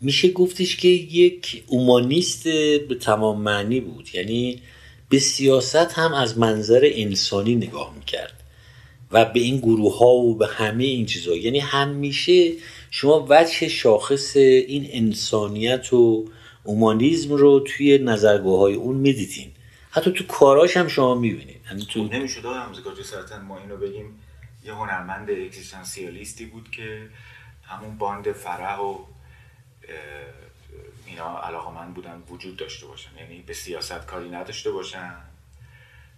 میشه گفتش که یک اومانیست به تمام معنی بود یعنی به سیاست هم از منظر انسانی نگاه می‌کرد. و به این گروه ها و به همه این چیزها یعنی همیشه شما وجه شاخص این انسانیت و اومانیزم رو توی نظرگاه های اون می‌دیدین. حتی تو کاراش هم شما می‌بینید یعنی تو خب نمی‌شد همزگار جسارتا ما اینو بگیم یه هنرمند اکزیستانسیالیستی بود که همون باند فرح و اینا علاقه من بودن وجود داشته باشن. یعنی به سیاست کاری نداشته باشن.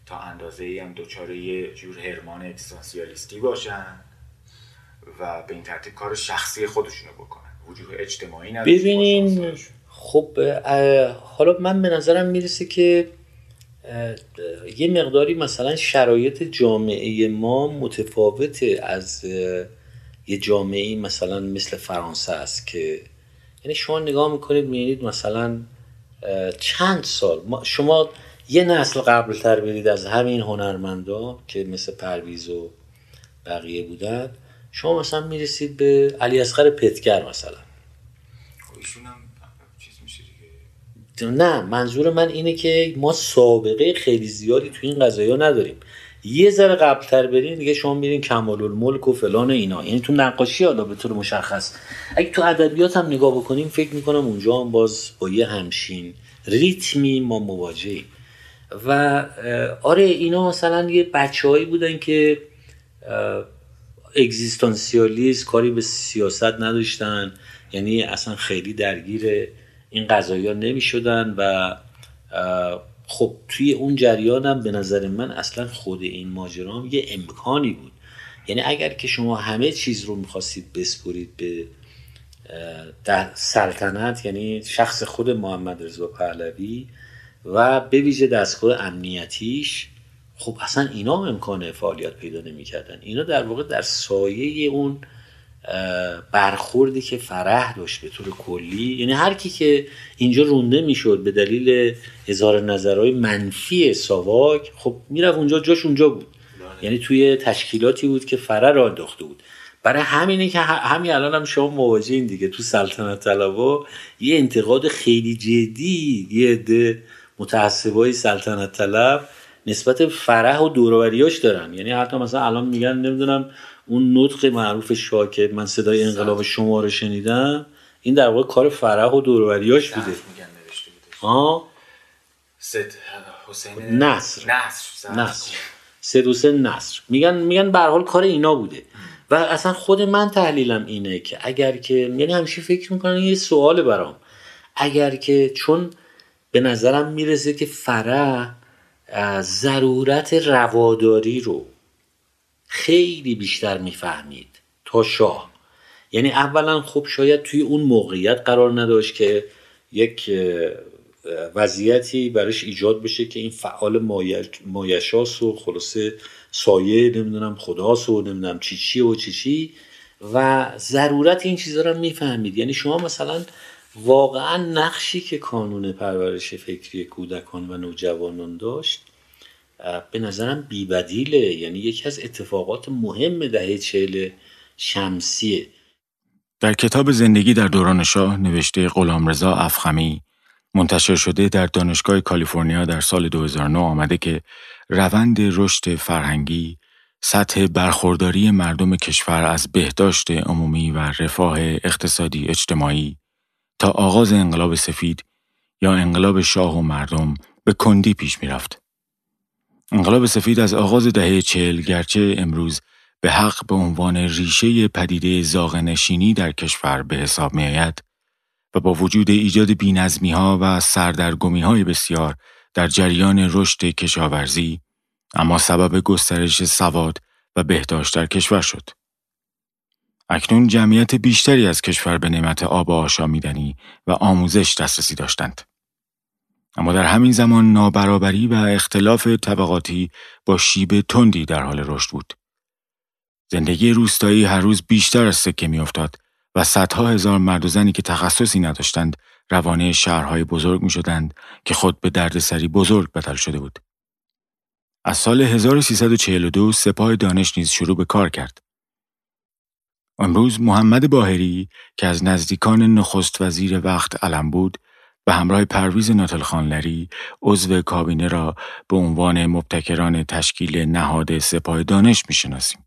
تا اندازه ای هم دوچاره یه جور هرمان اکستانسیالیستی باشن و به این ترتیب کار شخصی خودشونو بکنن. وجود اجتماعی نداشته ببینین خب حالا من به نظرم می‌رسه که یه مقداری مثلا شرایط جامعه ما متفاوته از یه جامعه مثلا مثل فرانسه است که یعنی شما نگاه می‌کنید می‌بینید مثلا چند سال شما یه نسل قبل تر برید از همین هنرمندا که مثل پرویز و بقیه بودن شما مثلا می‌رسید به علی اصغر پتگر مثلا. خب نه منظور من اینه که ما سابقه خیلی زیادی تو این قضايا نداریم. یه ذره قبلتر برین دیگه شما میرین کمال الملک و فلان اینا. یعنی تو نقاشی حالا به طور مشخص. اگه تو ادبیات هم نگاه بکنیم فکر می‌کنم اونجا هم باز با یه همشین ریتمی ما مواجهیم و آره اینا مثلا یه بچههایی بودن که اگزیستانسیالیست کاری به سیاست نداشتن یعنی اصلا خیلی درگیر این قضایی ها نمی شدن و خب توی اون جریانم به نظر من اصلا خود این ماجرام یه امکانی بود. یعنی اگر که شما همه چیز رو می‌خواستید بسپرید به در سلطنت یعنی شخص خود محمد رضا پهلوی و به ویژه دستگاه امنیتیش خب اصلا اینا هم امکان فعالیت پیدا نمی‌کردن. اینا در واقع در سایه اون برخوردی که فرح داشت به طور کلی. یعنی هر کی که اینجا رونده می‌شد به دلیل اظهار نظرهای منفی ساواک خب می‌رفت اونجا جاش اونجا بود. بله. یعنی توی تشکیلاتی بود که فرح را انداخته بود. برای همینه که همین الان هم شما مواجهین دیگه تو سلطنت طلبا. یه انتقاد خیلی جدی یه عده متعصبای سلطنت طلب نسبت فرح و دوروریاش دارن. یعنی حتی مثلا الان میگن نمی‌دونم اون نطق معروف شاه که من صدای انقلاب شما رو شنیدم. این در واقع کار فرح و دوروریاش بوده. ها سید حسین نصر. نصر. نصر. سید حسین نصر. میگن میگن به حال کار اینا بوده. و اصلا خود من تحلیلم اینه که اگر که یعنی همیشه فکر می‌کنم یه سوال برام. اگر که چون به نظرم می‌رسه که فرح ضرورت رواداری رو خیلی بیشتر می‌فهمید تا شاه. یعنی اولا خب شاید توی اون موقعیت قرار نداشت که یک وضعیتی براش ایجاد بشه که این فعال مایشاس و خلاصه سایه نمی‌دونم خداست و نمی‌دونم چی چی و چی چی. و ضرورت این چیزها رو می‌فهمید. یعنی شما مثلا واقعا نقشی که کانون پرورش فکری کودکان و نوجوانان داشت به نظرم بیبدیله. یعنی یکی از اتفاقات مهم دهه چهل شمسیه در کتاب زندگی در دوران شاه نوشته غلامرضا افخمی منتشر شده در دانشگاه کالیفرنیا در سال 2009 آمده که روند رشد فرهنگی سطح برخورداری مردم کشور از بهداشت عمومی و رفاه اقتصادی اجتماعی تا آغاز انقلاب سفید یا انقلاب شاه و مردم به کندی پیش می‌رفت. انقلاب سفید از آغاز دهه چهل گرچه امروز به حق به عنوان ریشه پدیده زاغنشینی در کشور به حساب می آید و با وجود ایجاد بینظمی ها و سردرگمی های بسیار در جریان رشد کشاورزی اما سبب گسترش سواد و بهداشت در کشور شد. اکنون جمعیت بیشتری از کشور به نعمت آب آشامیدنی و آموزش دسترسی داشتند. اما در همین زمان نابرابری و اختلاف طبقاتی با شیب تندی در حال رشد بود. زندگی روستایی هر روز بیشتر از سکه میافتاد و صدها هزار مرد و زنی که تخصصی نداشتند روانه شهرهای بزرگ می شدند که خود به دردسری بزرگ بدل شده بود. از سال 1342 سپاه دانش نیز شروع به کار کرد. امروز محمد باهری که از نزدیکان نخست وزیر وقت علم بود به همراه پرویز ناتل خانلری عضو کابینه را به عنوان مبتکران تشکیل نهاد سپاه دانش می‌شناسیم.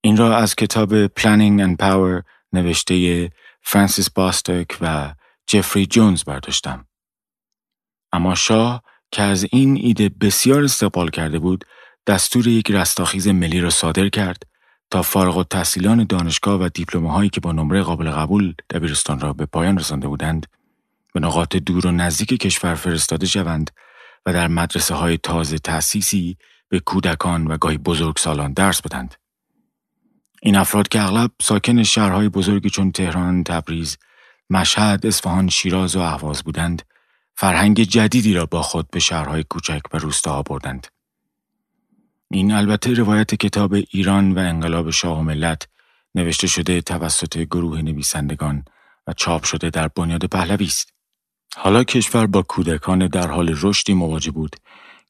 این را از کتاب Planning and Power نوشته فرانسیس باستک و جفری جونز برداشتم. اما شاه که از این ایده بسیار استقبال کرده بود دستور یک رستاخیز ملی را صادر کرد تا فارغ التحصیلان دانشگاه و دیپلمه هایی که با نمره قابل قبول دبیرستان را به پایان رسانده بودند به نقاط دور و نزدیک کشور فرستاده شوند و در مدرسه های تازه تأسیسی به کودکان و گاهی بزرگ سالان درس بدند. این افراد که اغلب ساکن شهرهای بزرگی چون تهران، تبریز، مشهد، اصفهان، شیراز و اهواز بودند، فرهنگ جدیدی را با خود به شهرهای کوچک و روستاها بردند. این البته روایت کتاب ایران و انقلاب شاه و ملت نوشته شده توسط گروه نویسندگان و چاپ شده در بنیاد پهلوی است. حالا کشور با کودکان در حال رشدی مواجه بود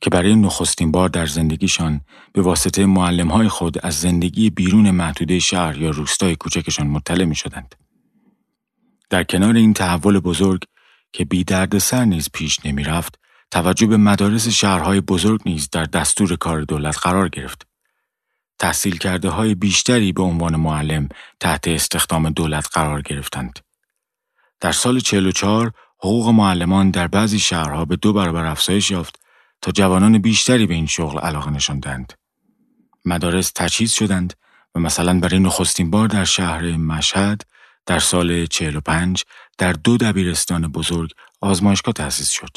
که برای نخستین بار در زندگیشان به واسطه معلمهای خود از زندگی بیرون محدوده شهر یا روستای کوچکشان مطلع می شدند. در کنار این تحول بزرگ که بی درد سر نیز پیش نمی رفت توجه به مدارس شهرهای بزرگ نیز در دستور کار دولت قرار گرفت. تحصیل کرده های بیشتری به عنوان معلم تحت استخدام دولت قرار گرفتند. در سال 44 حقوق معلمان در بعضی شهرها به دو برابر افزایش یافت تا جوانان بیشتری به این شغل علاقه نشاندند. مدارس تجهیز شدند و مثلا برای نخستین بار در شهر مشهد در سال 45 در دو دبیرستان بزرگ آزمایشگاه تأسیس شد.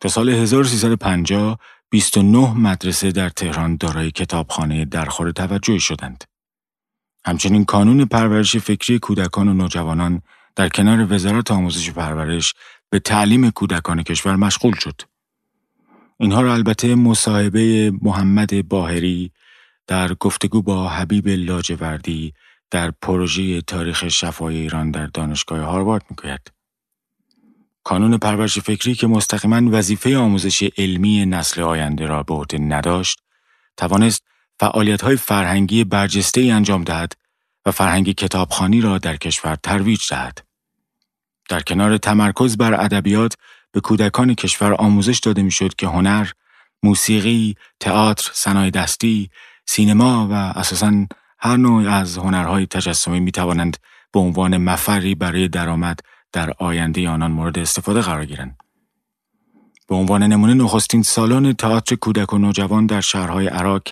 تا سال 1350 29 مدرسه در تهران دارای کتابخانه درخور توجه شدند. همچنین کانون پرورش فکری کودکان و نوجوانان در کنار وزارت آموزش و پرورش به تعلیم کودکان کشور مشغول شد. اینها را البته مصاحبه محمد باهری در گفتگو با حبیب لاجوردی در پروژه تاریخ شفای ایران در دانشگاه هاروارد می‌گوید. کانون پرورش فکری که مستقیما وظیفه آموزش علمی نسل آینده را به عهده نداشت، توانست فعالیت های فرهنگی برجسته ای انجام دهد و فرهنگ کتابخانی را در کشور ترویج دهد. در کنار تمرکز بر ادبیات به کودکان کشور آموزش داده می‌شد که هنر، موسیقی، تئاتر، صنایع دستی، سینما و اساساً هر نوع از هنرهای تجسمی می توانند به عنوان مفری برای درآمد در آینده آنان مورد استفاده قرار گیرند. به عنوان نمونه نخستین سالن تئاتر کودک و نوجوان در شهرهای عراق،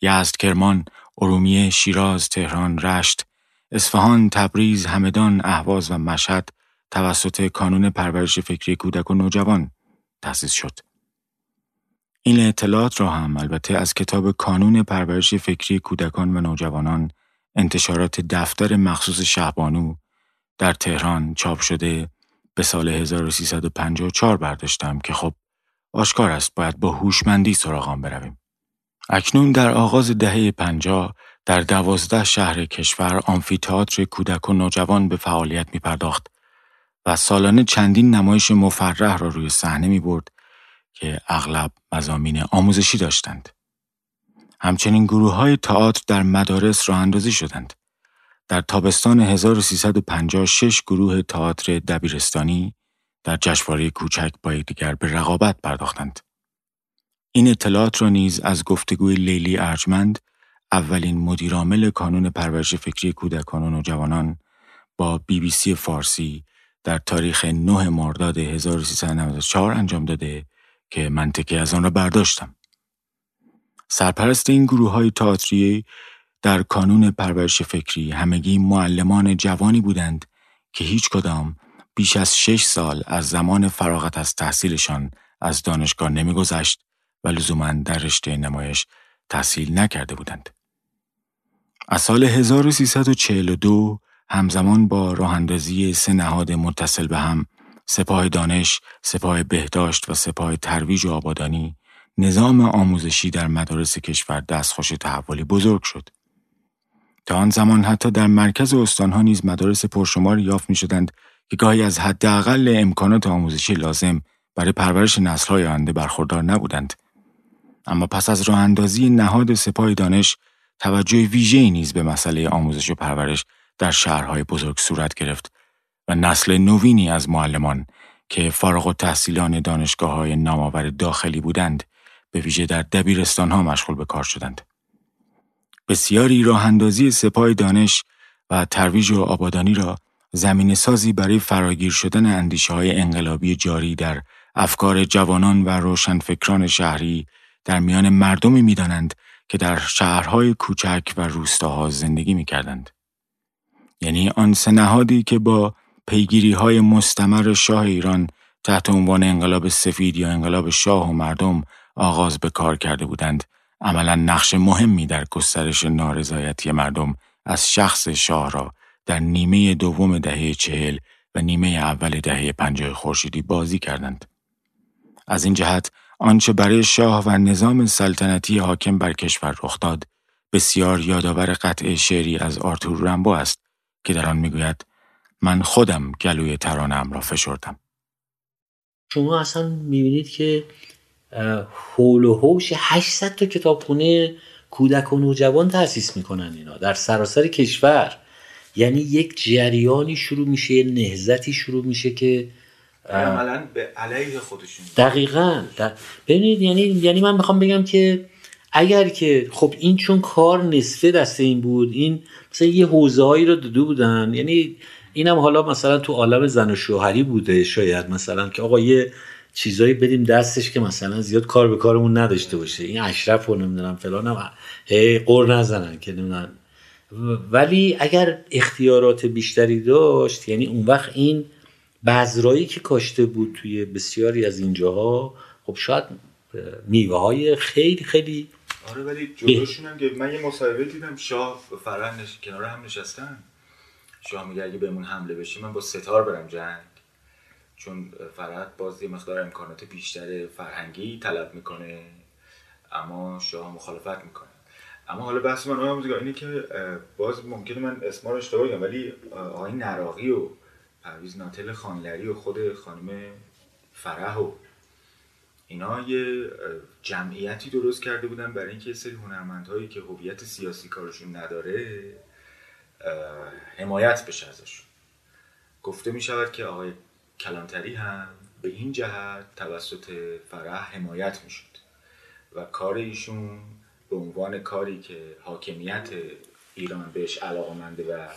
یزد، کرمان، ارومیه، شیراز، تهران، رشت، اصفهان، تبریز، همدان، اهواز و مشهد توسط کانون پرورش فکری کودک و نوجوان تأسیس شد. این اطلاعات را هم البته از کتاب کانون پرورش فکری کودکان و نوجوانان انتشارات دفتر مخصوص شهبانو در تهران چاپ شده به سال 1354 برداشتم که خب آشکار است باید با هوشمندی سراغان برویم. اکنون در آغاز دهه 50 در دوازده شهر کشور آمفیتئاتر کودک و نوجوان به فعالیت می پرداخت و سالانه چندین نمایش مفرح را روی صحنه می برد که اغلب مزامین آموزشی داشتند. همچنین گروه های تئاتر در مدارس راه اندازی شدند. در تابستان 1356 گروه تئاتر دبیرستانی در جشنواره کوچک با یکدیگر به رقابت پرداختند. این اطلاعات را نیز از گفتگوی لیلی ارجمند اولین مدیرعامل کانون پرورش فکری کودکان و نوجوانان با بی بی سی فارسی در تاریخ 9 مرداد 1394 انجام داده که منطقی از آن را برداشتم. سرپرست این گروه های تئاتری در کانون پرورش فکری همگی معلمان جوانی بودند که هیچ کدام بیش از شش سال از زمان فراغت از تحصیلشان از دانشگاه نمیگذشت و لزوما در رشته نمایش تحصیل نکرده بودند. از سال 1342 همزمان با راه اندازی سه نهاد متصل به هم سپاه دانش، سپاه بهداشت و سپاه ترویج و آبادانی نظام آموزشی در مدارس کشور دستخوش تحولی بزرگ شد. تا آن زمان حتی در مرکز استانها نیز مدارس پرشمار یافت می شدند که گاهی از حداقل امکانات آموزشی لازم برای پرورش نسل‌های آینده برخوردار نبودند. اما پس از راه اندازی نهاد سپاه دانش توجه ویژه‌ای نیز به مسئله آموزش و پرورش در شهرهای بزرگ صورت گرفت و نسل نوینی از معلمان که فارغ و تحصیلان دانشگاه های نامآور داخلی بودند به ویژه در دبیرستان ها مشغول به کار شدند. بسیاری راه اندازی سپاه دانش و ترویج و آبادانی را زمین سازی برای فراگیر شدن اندیشه های انقلابی جاری در افکار جوانان و روشنفکران شهری در میان مردمی می‌دانند که در شهرهای کوچک و روستاها زندگی می کردند. یعنی آن سه نهادی که با پیگیری های مستمر شاه ایران تحت عنوان انقلاب سفید یا انقلاب شاه و مردم آغاز به کار کرده بودند عملا نقش مهمی در گسترش نارضایتی مردم از شخص شاه را در نیمه دوم دهه چهل و نیمه اول دهه پنجاه خورشیدی بازی کردند. از این جهت آنچه برای شاه و نظام سلطنتی حاکم بر کشور رخ داد بسیار یادآور قطع شعری از آرتور رمبو است که در آن می‌گوید من خودم گلوی ترانم را فشردم شما اصلا می‌بینید که حول و حوش 800 تا کتابخونه کودک و نوجوان تأسیس می‌کنن اینا در سراسر کشور. یعنی یک جریانی شروع میشه یه نهزتی شروع میشه که عملا به علیه خودشون. دقیقا. ببینید یعنی یعنی من می‌خوام بگم که اگر که خب این چون کار نصفه دست این بود این مثلا یه حوزه هایی رو داده بودن یعنی اینم حالا مثلا تو عالم زن و شوهری بوده شاید مثلا که آقا یه چیزایی بدیم دستش که مثلا زیاد کار به کارمون نداشته باشه. این اشرف رو نمی‌دونم فلانم هی قور نزنن که نمی‌دونم ولی اگر اختیارات بیشتری داشت یعنی اون وقت این بذرایی که کاشته بود توی بسیاری از اینجاها خب شاید میوه های خیلی خیلی آره ولی جلوشون هم من یه مصاحبه دیدم شاه فرح نش... کنار هم نشستن. شاه میگه اگه بهمون حمله بشه من با ستار برم جنگ. چون فرد باز یه مقدار امکانات بیشتر فرهنگی طلب می‌کنه اما شاه مخالفت می‌کنه. اما حالا بحث من هم اینه که باز ممکنه من اسما رو اشتباه بگم ولی آقای نراقی و پرویز ناتل خانلری و خود خانم فرح و اینا یه جمعیتی درست کرده بودن برای اینکه سری هنرمندهایی که هویت سیاسی کارشون نداره حمایت بشه ازشون. گفته می شود که آقای کلانتری هم به این جهت توسط فرح حمایت می شد و کار ایشون به عنوان کاری که حاکمیت ایران بهش علاقمنده و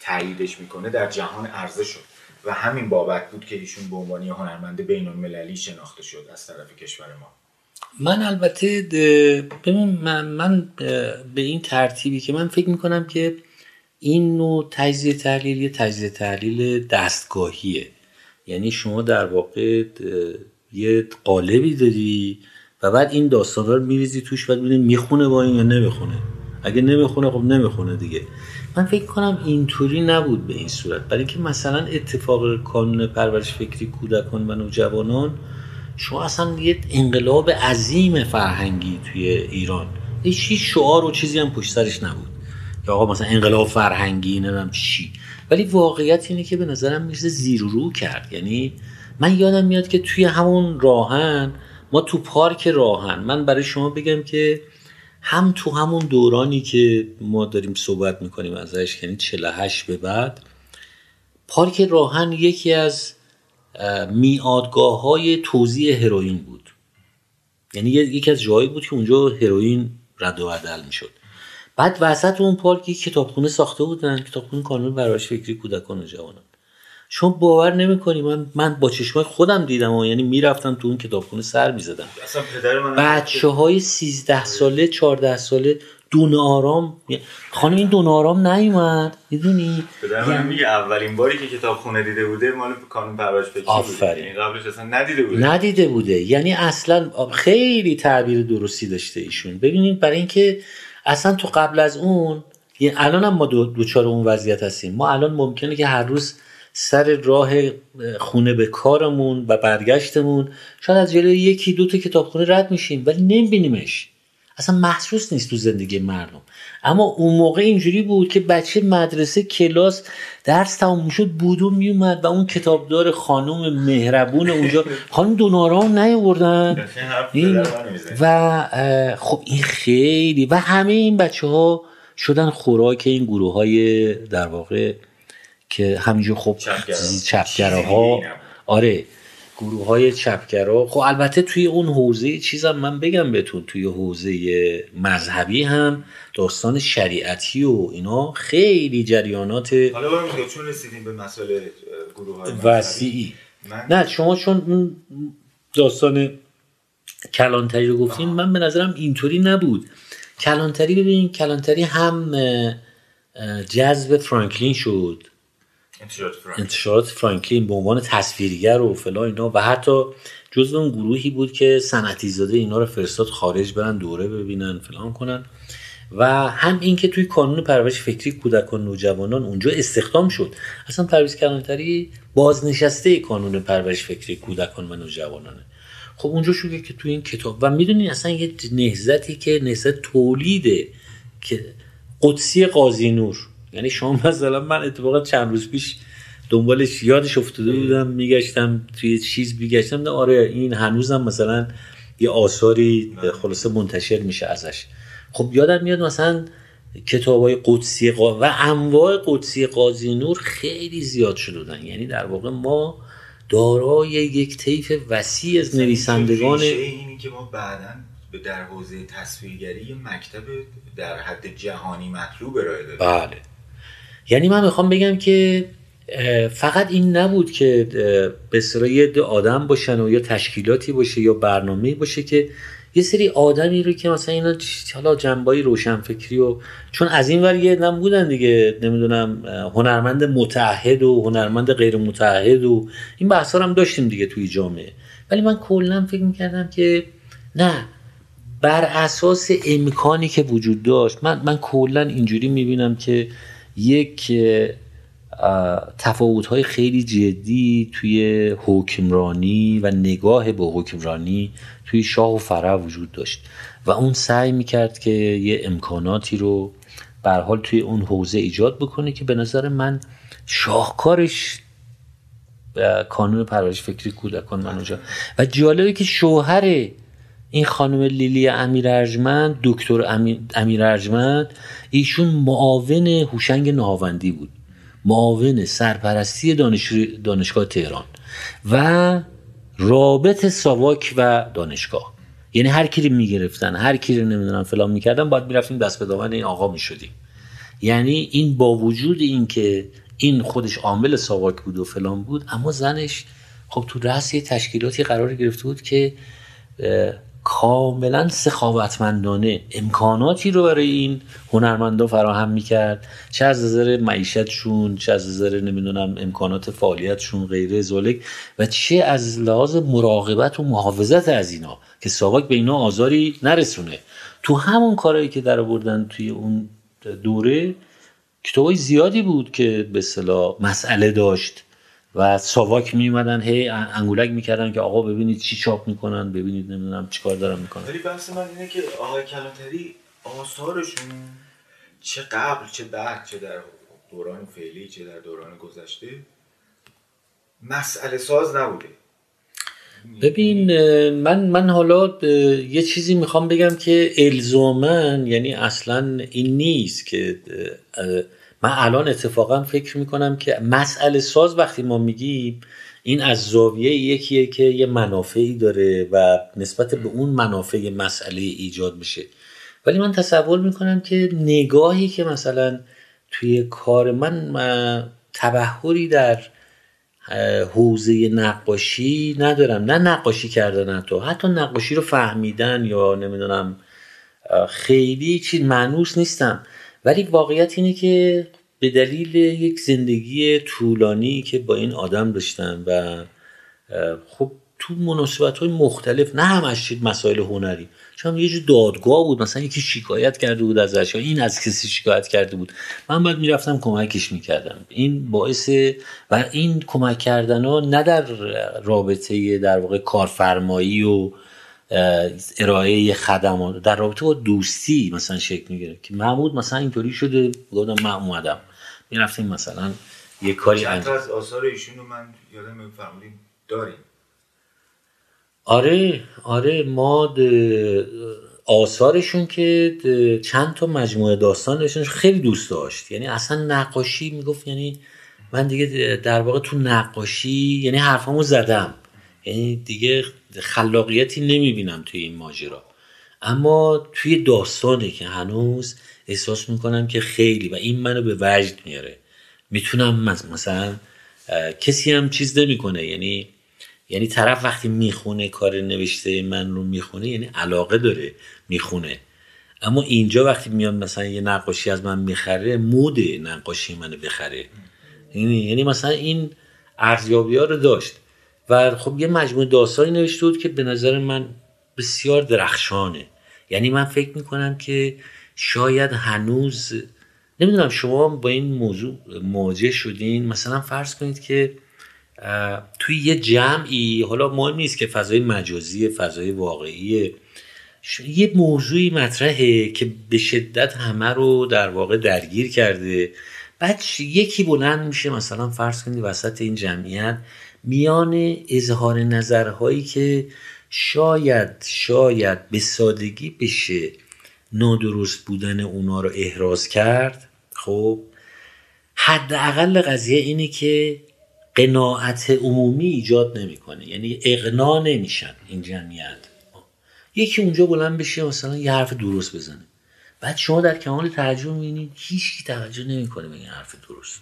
تاییدش می‌کنه در جهان عرضه شد و همین بابت بود که ایشون به عنوان هنرمند بین المللی شناخته شد از طرف کشور ما. من البته ببین من, من به این ترتیبی که من فکر می‌کنم که این نوع تجزیه تحلیل یه تجزیه تحلیل دستگاهیه. یعنی شما در واقع یه قالبی داری و بعد این داستان رو میریزی توش و ببینید می‌خونه با این یا نمی‌خونه. اگه نمی‌خونه خب نمی‌خونه دیگه. من فکر کنم اینطوری نبود به این صورت. برای اینکه مثلا اتفاق کانون پرورش فکری کودکان و نوجوانان شما اصلا یه انقلاب عظیم فرهنگی توی ایران. هیچ شعار و چیزی هم پشت سرش نبود. که آقا مثلا انقلاب فرهنگی نمی‌دونم چی. ولی واقعیت اینه که به نظرم میشه زیر رو کرد. یعنی من یادم میاد که توی همون راهن ما تو پارک راهن من برای شما بگم که هم تو همون دورانی که ما داریم صحبت می‌کنیم ازش یعنی 48 به بعد پارک راهن یکی از میادگاه های توزیع هروئین بود. یعنی یکی از جایی بود که اونجا هروئین رد و بدل می‌شد. بعد وسط اون پارک کتابخونه ساخته بودن. کتابخونه کانون براش فکری کودکان و جوانان. شما باور نمی‌کنی من من با چشمای خودم دیدم و یعنی می‌رفتم تو اون کتابخونه سر می‌زدم. بچه های 13 ساله 14 ساله دون آرام خانم این دون آرام نیومد. می‌دونی؟ یعنی... میگه اولین باری که کتابخونه دیده بوده مال کانون پرورش فکری بوده. یعنی قبلش اصلا ندیده بوده. ندیده بوده. یعنی اصلا خیلی تعبیر درستی داشته ایشون. ببینید برای اینکه اصلا تو قبل از اون یعنی الان هم ما دوچار اون وضعیت هستیم. ما الان ممکنه که هر روز سر راه خونه به کارمون و برگشتمون شاید از جلوی یکی دو تا کتابخونه رد میشیم ولی نمیبینیمش. اصلا محسوس نیست تو زندگی مردم. اما اون موقع اینجوری بود که بچه مدرسه کلاس درس تموم شد بودو میومد و اون کتابدار خانم مهربون اونجا خانم دونارام نیاوردن. و خب این خیلی و همه این بچه ها شدن خوراک این گروه های در واقع که همینجور خب چپگراها. آره. گروه های چپگرا. خب البته توی اون حوزه چیزم من بگم بهتون توی حوزه مذهبی هم داستان شریعتی و اینا خیلی جریانات حالا چون رسیدیم به مسئله گروه های وسیعی. نه شما چون داستان کلانتری رو گفتین من به نظرم اینطوری نبود. کلانتری ببینین کلانتری هم جذب فرانکلین شد. انتشارات فرانکلین به عنوان تصویرگر و فلان اینا و حتی جزو اون گروهی بود که صنعتی زاده اینا رو فرستاد خارج برن دوره ببینن فلان کنن. و هم اینکه توی کانون پرورش فکری کودکان نوجوانان اونجا استخدام شد. اصلا پرویز کلانتری بازنشسته کانون پرورش فکری کودکان و نوجوانانه. خب اونجا شده که توی این کتاب. و می‌دونی اصلا یه نهزتی که نهزت تولیده که قدسی قاضی نور یعنی شما مثلا من اتفاقا چند روز پیش دنبالش یادش افتاده بودم میگشتم توی چیز میگشتم آره این هنوزم مثلا یه آثاری خلاصه منتشر میشه ازش. خب یادم میاد مثلا کتاب های قدسی و انواع قدسی قاضی نور خیلی زیاد شده بودن یعنی در واقع ما دارای یک طیف وسیع از نویسندگان اینی که ما بعدا در حوزه تصویرگری مکتب در حد جهانی مطلوب ارائه دادیم. بله. یعنی من می‌خوام بگم که فقط این نبود که به اصطلاح آدم باشن و یا تشکیلاتی باشه یا برنامه باشه که یه سری آدمی رو که مثلا اینا حالا جنبایی روشنفکری و چون از این ور یه نم بودن دیگه نمی‌دونم هنرمند متحد و هنرمند غیر متحد و این بحثا هم داشتیم دیگه توی جامعه. ولی من کلا فکر می‌کردم که نه بر اساس امکانی که وجود داشت من من کلا اینجوری می‌بینم که یک تفاوت های خیلی جدی توی حکمرانی و نگاه به حکمرانی توی شاه و فرع وجود داشت. و اون سعی می‌کرد که یه امکاناتی رو بر حال توی اون حوزه ایجاد بکنه که به نظر من شاهکارش کانون پرورش فکری کودکان من اونجا و جالبه که شوهر این خانم لیلی امیر ارجمند دکتر امیر ارجمند ایشون معاون هوشنگ نهاوندی بود. معاون سرپرستی دانشگاه تهران و رابط ساواک و دانشگاه. یعنی هر کی رو می‌گرفتن هر کی رو نمی‌دونم فلان می‌کردن باید می‌رفتیم دست به دامن این آقا می‌شدیم. یعنی این با وجود این که این خودش عامل ساواک بود و فلان بود اما زنش خب تو رأس یه تشکیلاتی قرار گرفته بود که کاملا سخاوتمندانه امکاناتی رو برای این هنرمندا فراهم می‌کرد. چه از نظر معیشتشون چه از نظر نمی‌دونم امکانات فعالیتشون غیره زالک و چه از لحاظ مراقبت و محافظت از اینا که ساواک به اینا آزاری نرسونه. تو همون کارهایی که در بردن توی اون دوره کتابای زیادی بود که به صلاح مسئله داشت. و ساواک میومدن هی انگولک می‌کردن که آقا ببینید چی چاپ می‌کنن ببینید نمی‌دونم چیکار دارن می‌کنن. ولی بحث من اینه که آقای کلانتری آثارشون چه قبل چه بعد چه در دوران فعلی چه در دوران گذشته مسئله ساز نبوده. ببین من من حالا یه چیزی می‌خوام بگم که الزامن یعنی اصلا این نیست که من الان اتفاقا فکر می‌کنم که مسئله ساز وقتی ما میگیم این از زاویه یکیه که یه منافعی داره و نسبت به اون منافع مسئله ایجاد بشه ولی من تصور می‌کنم که نگاهی که مثلا توی کار من تبهری در حوزه نقاشی ندارم. نه نقاشی کردن تو حتی نقاشی رو فهمیدن یا نمی‌دونم خیلی چیز معنوس نیستم. ولی واقعیت اینه که به دلیل یک زندگی طولانی که با این آدم داشتم و خب تو مناسبت های مختلف نه همش مسائل هنری چون یه جور دادگاه بود مثلا یکی شکایت کرده بود ازش این از کسی شکایت کرده بود. من باید می‌رفتم کمکش می‌کردم. این باعث و این کمک کردن ها نه در رابطه در واقع کارفرمایی و ارائه خدمات در رابطه با دوستی مثلا شکل می‌گیره که محمود مثلا اینطوری شده. گفتم من اومدم. می‌رفتیم مثلا یه کاری انجام از آثار ایشون رو من یادم فرمودیم داریم. آره آره ما آثارشون که چند تا مجموعه داستان داشتن خیلی دوست داشت. یعنی اصلا نقاشی می‌گفت یعنی من دیگه در واقع تو نقاشی یعنی حرفامو زدم. یعنی دیگه خلاقیتی نمی‌بینم توی این ماجرا. اما توی داستانه که هنوز احساس می‌کنم که خیلی و این منو به وجد میاره. می‌تونم مثلا کسی هم چیز نمی‌کنه. یعنی یعنی طرف وقتی می‌خونه کار نوشته من رو می‌خونه یعنی علاقه داره می‌خونه. اما اینجا وقتی میاد مثلا یه نقاشی از من می‌خره مود نقاشی منو بخره. یعنی یعنی مثلا این ارزیابی ها رو داشت. و خب یه مجموعه داستانی نوشته بود که به نظر من بسیار درخشانه. یعنی من فکر می‌کنم که شاید هنوز نمی‌دونم شما با این موضوع مواجه شدین؟ مثلا فرض کنید که توی یه جمعی حالا مهم نیست که فضای مجازی فضای واقعی یه موضوعی مطرحه که به شدت همه رو در واقع درگیر کرده. بعد یکی بلند میشه مثلا فرض کنید وسط این جمعیت میان اظهار نظرهایی که شاید شاید به سادگی بشه نادرست بودن اونا رو احراز کرد خب؟ حداقل قضیه اینه که قناعت عمومی ایجاد نمی‌کنه. یعنی اقنا نمیشن این جمعیت. یکی اونجا بلند بشه مثلا یه حرف درست بزنه. بعد شما در کمال تعجب می‌بینید هیچ کی توجه نمی‌کنه به این حرف درست.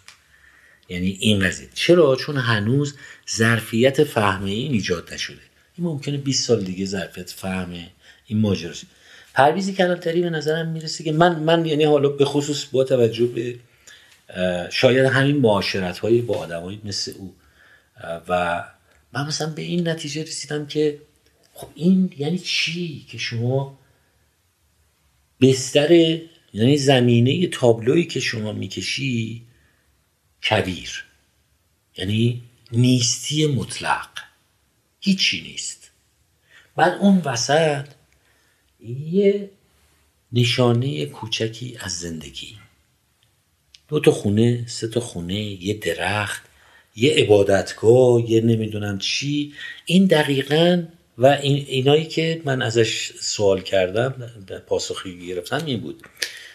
یعنی این قضیه. چرا؟ چون هنوز ظرفیت فهمه این ایجاد نشده. این ممکنه 20 سال دیگه ظرفیت فهمه این ماجراش پرویزی کلانتری به نظرم می‌رسه که من من یعنی حالا به خصوص با توجه به شاید همین معاشرت های با آدمایی مثل او. و من مثلا به این نتیجه رسیدم که خب این یعنی چی؟ که شما بستر یعنی زمینه تابلویی که شما می‌کشی کبیر. یعنی نیستی مطلق. هیچی نیست. بعد اون وسط یه نشانه کوچکی از زندگی. دو تا خونه سه تا خونه یه درخت یه عبادتگاه یه نمی‌دونم چی. این دقیقا و این اینایی که من ازش سوال کردم پاسخی گرفتم این بود.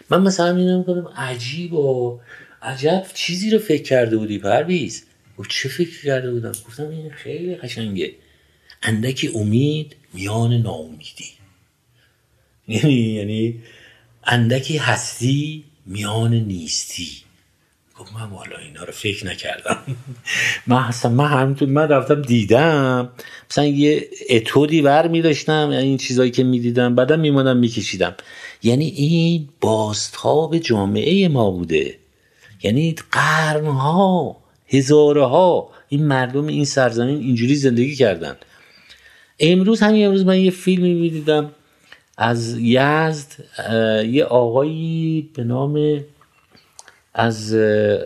من مثلا می‌دونم کنم عجیب و عجب چیزی رو فکر کرده بودی پرویز؟ و چه فکر کرده بودم؟ گفتم این خیلی قشنگه. اندکی امید میان ناامیدی. یعنی یعنی اندکی هستی میان نیستی. گفت من والا اینا رو فکر نکردم. من اصلا من همینطور من رفتم دیدم. مثلا یه اتودی ور می داشتم یعنی این چیزایی که می دیدم بعدم می مادم می کشیدم یعنی این بازتاب جامعه ما بوده. یعنی قرنها هزارها این مردم این سرزمین اینجوری زندگی کردن. امروز همین امروز من یه فیلمی می دیدم از یزد یه آقایی به نام از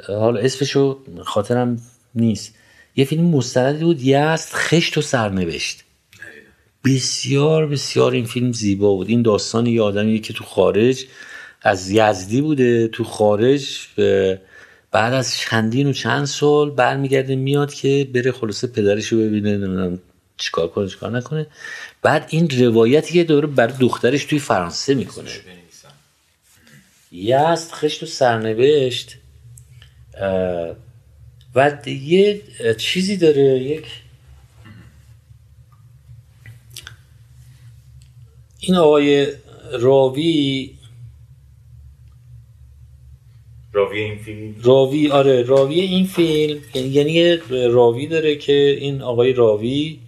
حالا اسمشو خاطرم نیست. یه فیلم مستندی بود یزد خشت و سرنوشت. بسیار بسیار این فیلم زیبا بود. این داستان یه آدمی که تو خارج از یزدی بوده تو خارج بعد از چندین و چند سال برمیگرده میاد که بره خلاصه پدرش رو ببینه نمی‌دونم چیکار کنه چیکار نکنه. بعد این روایتی که داره برای دخترش توی فرانسه می‌کنه. یزد خشت و سرنوشت. و یه چیزی داره یک این آقای راوی راوی این فیلم؟ راوی آره راوی این فیلم یعنی یه راوی داره که این آقای راوی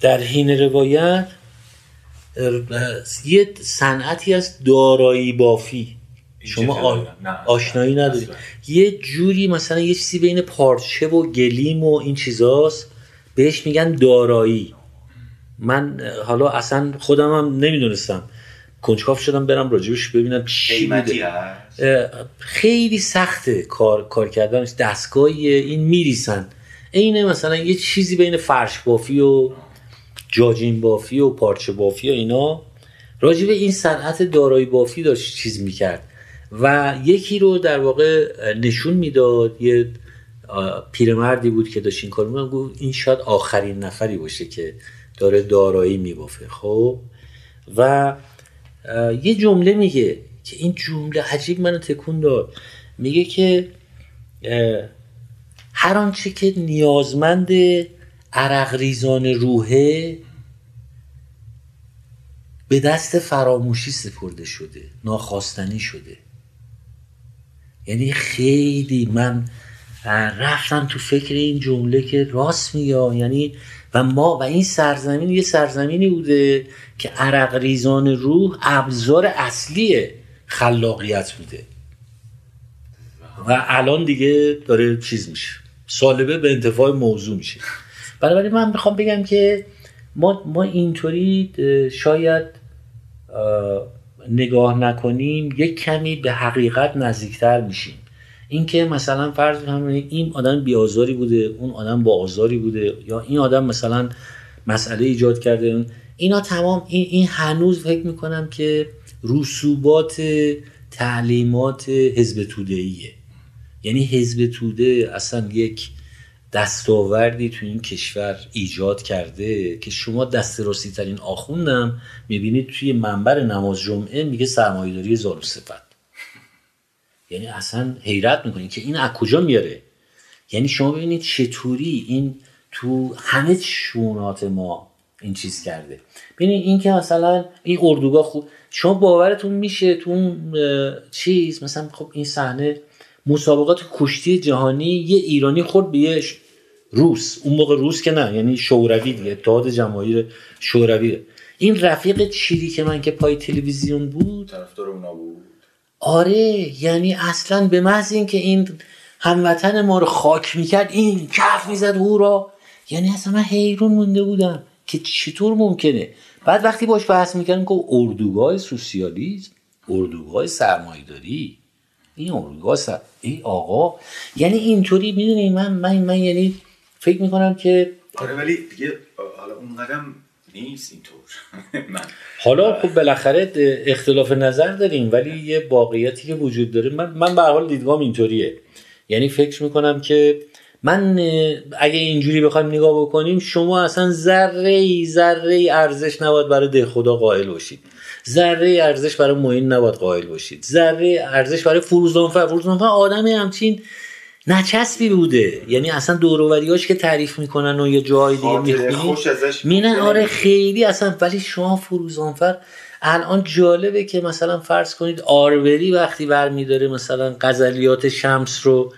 در حین روایت یه صنعتی از دارایی بافی. شما آشنایی نداری یه جوری مثلا یه چیزی بین پارچه و گلیم و این چیزاست بهش میگن دارایی. من حالا اصلا خودم هم نمی‌دونستم. کنجکاف شدم برم راجبش ببینم چی بوده خیلی سخته کار, کار کردنش دستگاهی این میریسن اینه مثلا یه چیزی بین فرش بافی و جاجین بافی و پارچه بافی و اینا. راجب این صنعت دارایی بافی داشت چیز می‌کرد. و یکی رو در واقع نشون می‌داد. یه پیرمردی بود که داشت این کار می‌کنه گفت این شاید آخرین نفری باشه که داره دارایی میبافه خب؟ و یه جمله میگه که این جمله عجیب منو تکون داد. میگه که هر آنچه که نیازمند عرق ریزان روحه به دست فراموشی سپرده شده ناخواستنی شده. یعنی خیلی من رفتم تو فکر این جمله که راست میگه یعنی و ما و این سرزمین یه سرزمینی بوده که عرق ریزان روح ابزار اصلی خلاقیت بوده. و الان دیگه داره چیز میشه. سالبه به انتفاع موضوع میشه. بنابراین من می‌خوام بگم که ما, ما اینطوری شاید نگاه نکنیم یک کمی به حقیقت نزدیکتر میشیم. اینکه مثلا فرض کنیم این آدم بیازاری بوده اون آدم با آزاری بوده یا این آدم مثلا مسئله ایجاد کرده. اینا تمام این, این هنوز فکر می‌کنم که رسوبات تعلیمات حزب توده ایه یعنی حزب توده اصلا یک دستاوردی تو این کشور ایجاد کرده که شما دست راستی ترین آخوندم می‌بینید توی منبر نماز جمعه میگه سرمایه‌داری زار و صفت یعنی اصلا حیرت می‌کنید که این از کجا میاره؟ یعنی شما ببینید چطوری این تو همه شونات ما این چیز کرده. ببینید این که مثلا این اردوگاه خوب شما باورتون میشه تو اون چیز مثلا خب این صحنه مسابقات کشتی جهانی یه ایرانی خورد به یه روس. اون موقع روس که نه یعنی شوروی دیگه اتحاد جماهیر شوروی این رفیق چیری که من که پای تلویزیون بود طرفدار اونا بود. آره یعنی اصلا به محض اینکه این هموطن ما رو خاک می‌کرد این کف می‌زد هورا یعنی اصلا من حیرون مونده بودم که چطور ممکنه. بعد وقتی باش بحث می‌کردم که اردوگاه سوسیالیسم اردوگاه سرمایه‌داری. این اردوگاه سر... ای آقا. یعنی اینطوری می‌دونی من من من یعنی فکر می‌کنم که آره ولی دیگه حالا اون قدم نیست اینطور. حالا خب بالاخره اختلاف نظر داریم ولی یه واقعیتی که وجود داره من من به حال دیدگاهم اینطوریه. یعنی فکر می‌کنم که من اگه اینجوری بخوایم نگاه بکنیم شما اصلا ذره ای ذره ارزش نباید برای ده خدا قائل باشید. ذره ارزش برای معین نباید قائل باشید. ذره ارزش برای فروزانفر فروزانفر آدمی همچین نچسبی بوده. یعنی اصلا دوروریاش که تعریف می‌کنن و یه جای دیگه می‌خونی مینن آره خیلی اصلا. ولی شما فروزانفر الان جالبه که مثلا فرض کنید آربری وقتی برمیداره مثلا غزلیات شمس رو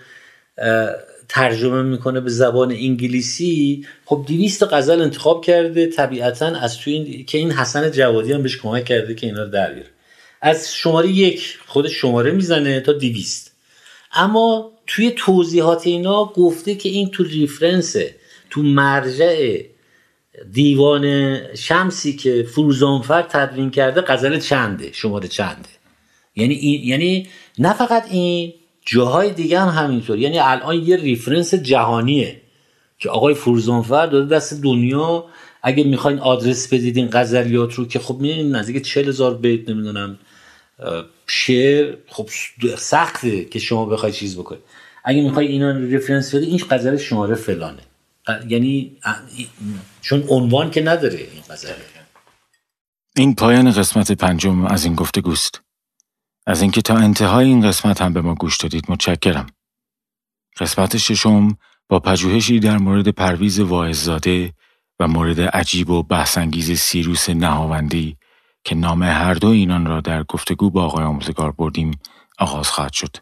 ترجمه می‌کنه به زبان انگلیسی خب 200 غزل انتخاب کرده. طبیعتا از توی این که این حسن جوادی هم بهش کمک کرده که اینا رو در بیاره. از شماره یک خود شماره می‌زنه تا 200 اما توی توضیحات اینا گفته که این تو ریفرنسه تو مرجع دیوان شمسی که فروزانفر تدوین کرده غزل چنده شماره چنده. یعنی یعنی نه فقط این جاهای دیگه هم همینطور. یعنی الان یه reference جهانیه که آقای فروزانفر داده دست دنیا. اگه می‌خواین آدرس بدید این غزلیات رو که خب می‌دونید نزدیک چل هزار بیت نمی‌دونم. شعر خب سخته که شما بخواید چیز بکنید اگه می‌خوای اینا reference بدی این غزل شماره فلانه. یعنی چون عنوان که نداره این غزله این پایان قسمت پنجم از این گفتگوست از اینکه تا انتهای این قسمت هم به ما گوش دادید متشکرم. قسمت ششم با پژوهشی در مورد پرویز واعظزاده و مورد عجیب و بحثانگیز سیروس نهاوندی که نام هر دو اینان را در گفتگو با آقای آموزگار بردیم آغاز خواهد شد.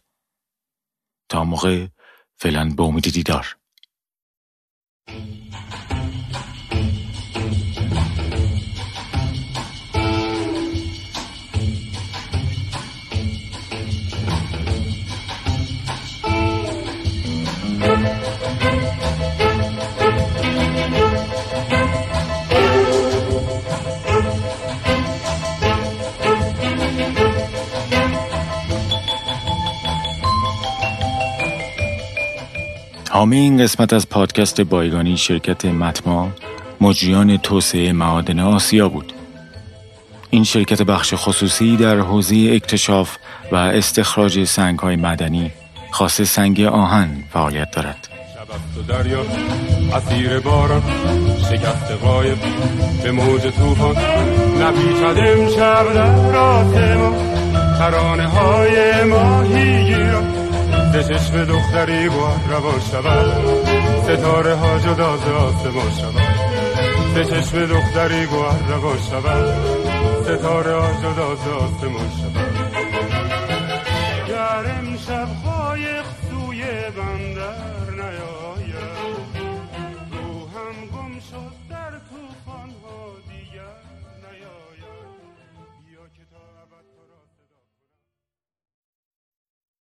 تا موقع فعلا به امید دیدار. حامی این قسمت از پادکست بایگانی شرکت متما مجریان توسعه معادن آسیا بود. این شرکت بخش خصوصی در حوزه اکتشاف و استخراج سنگ های مدنی خاص سنگ آهن فعالیت دارد. به چشم دختری با روا شود. ستاره ها جدا ز آسمان شود. به چشم دختری با روا شود. ستاره ها جدا ز آسمان شود. گر امشب قایق سوی بندر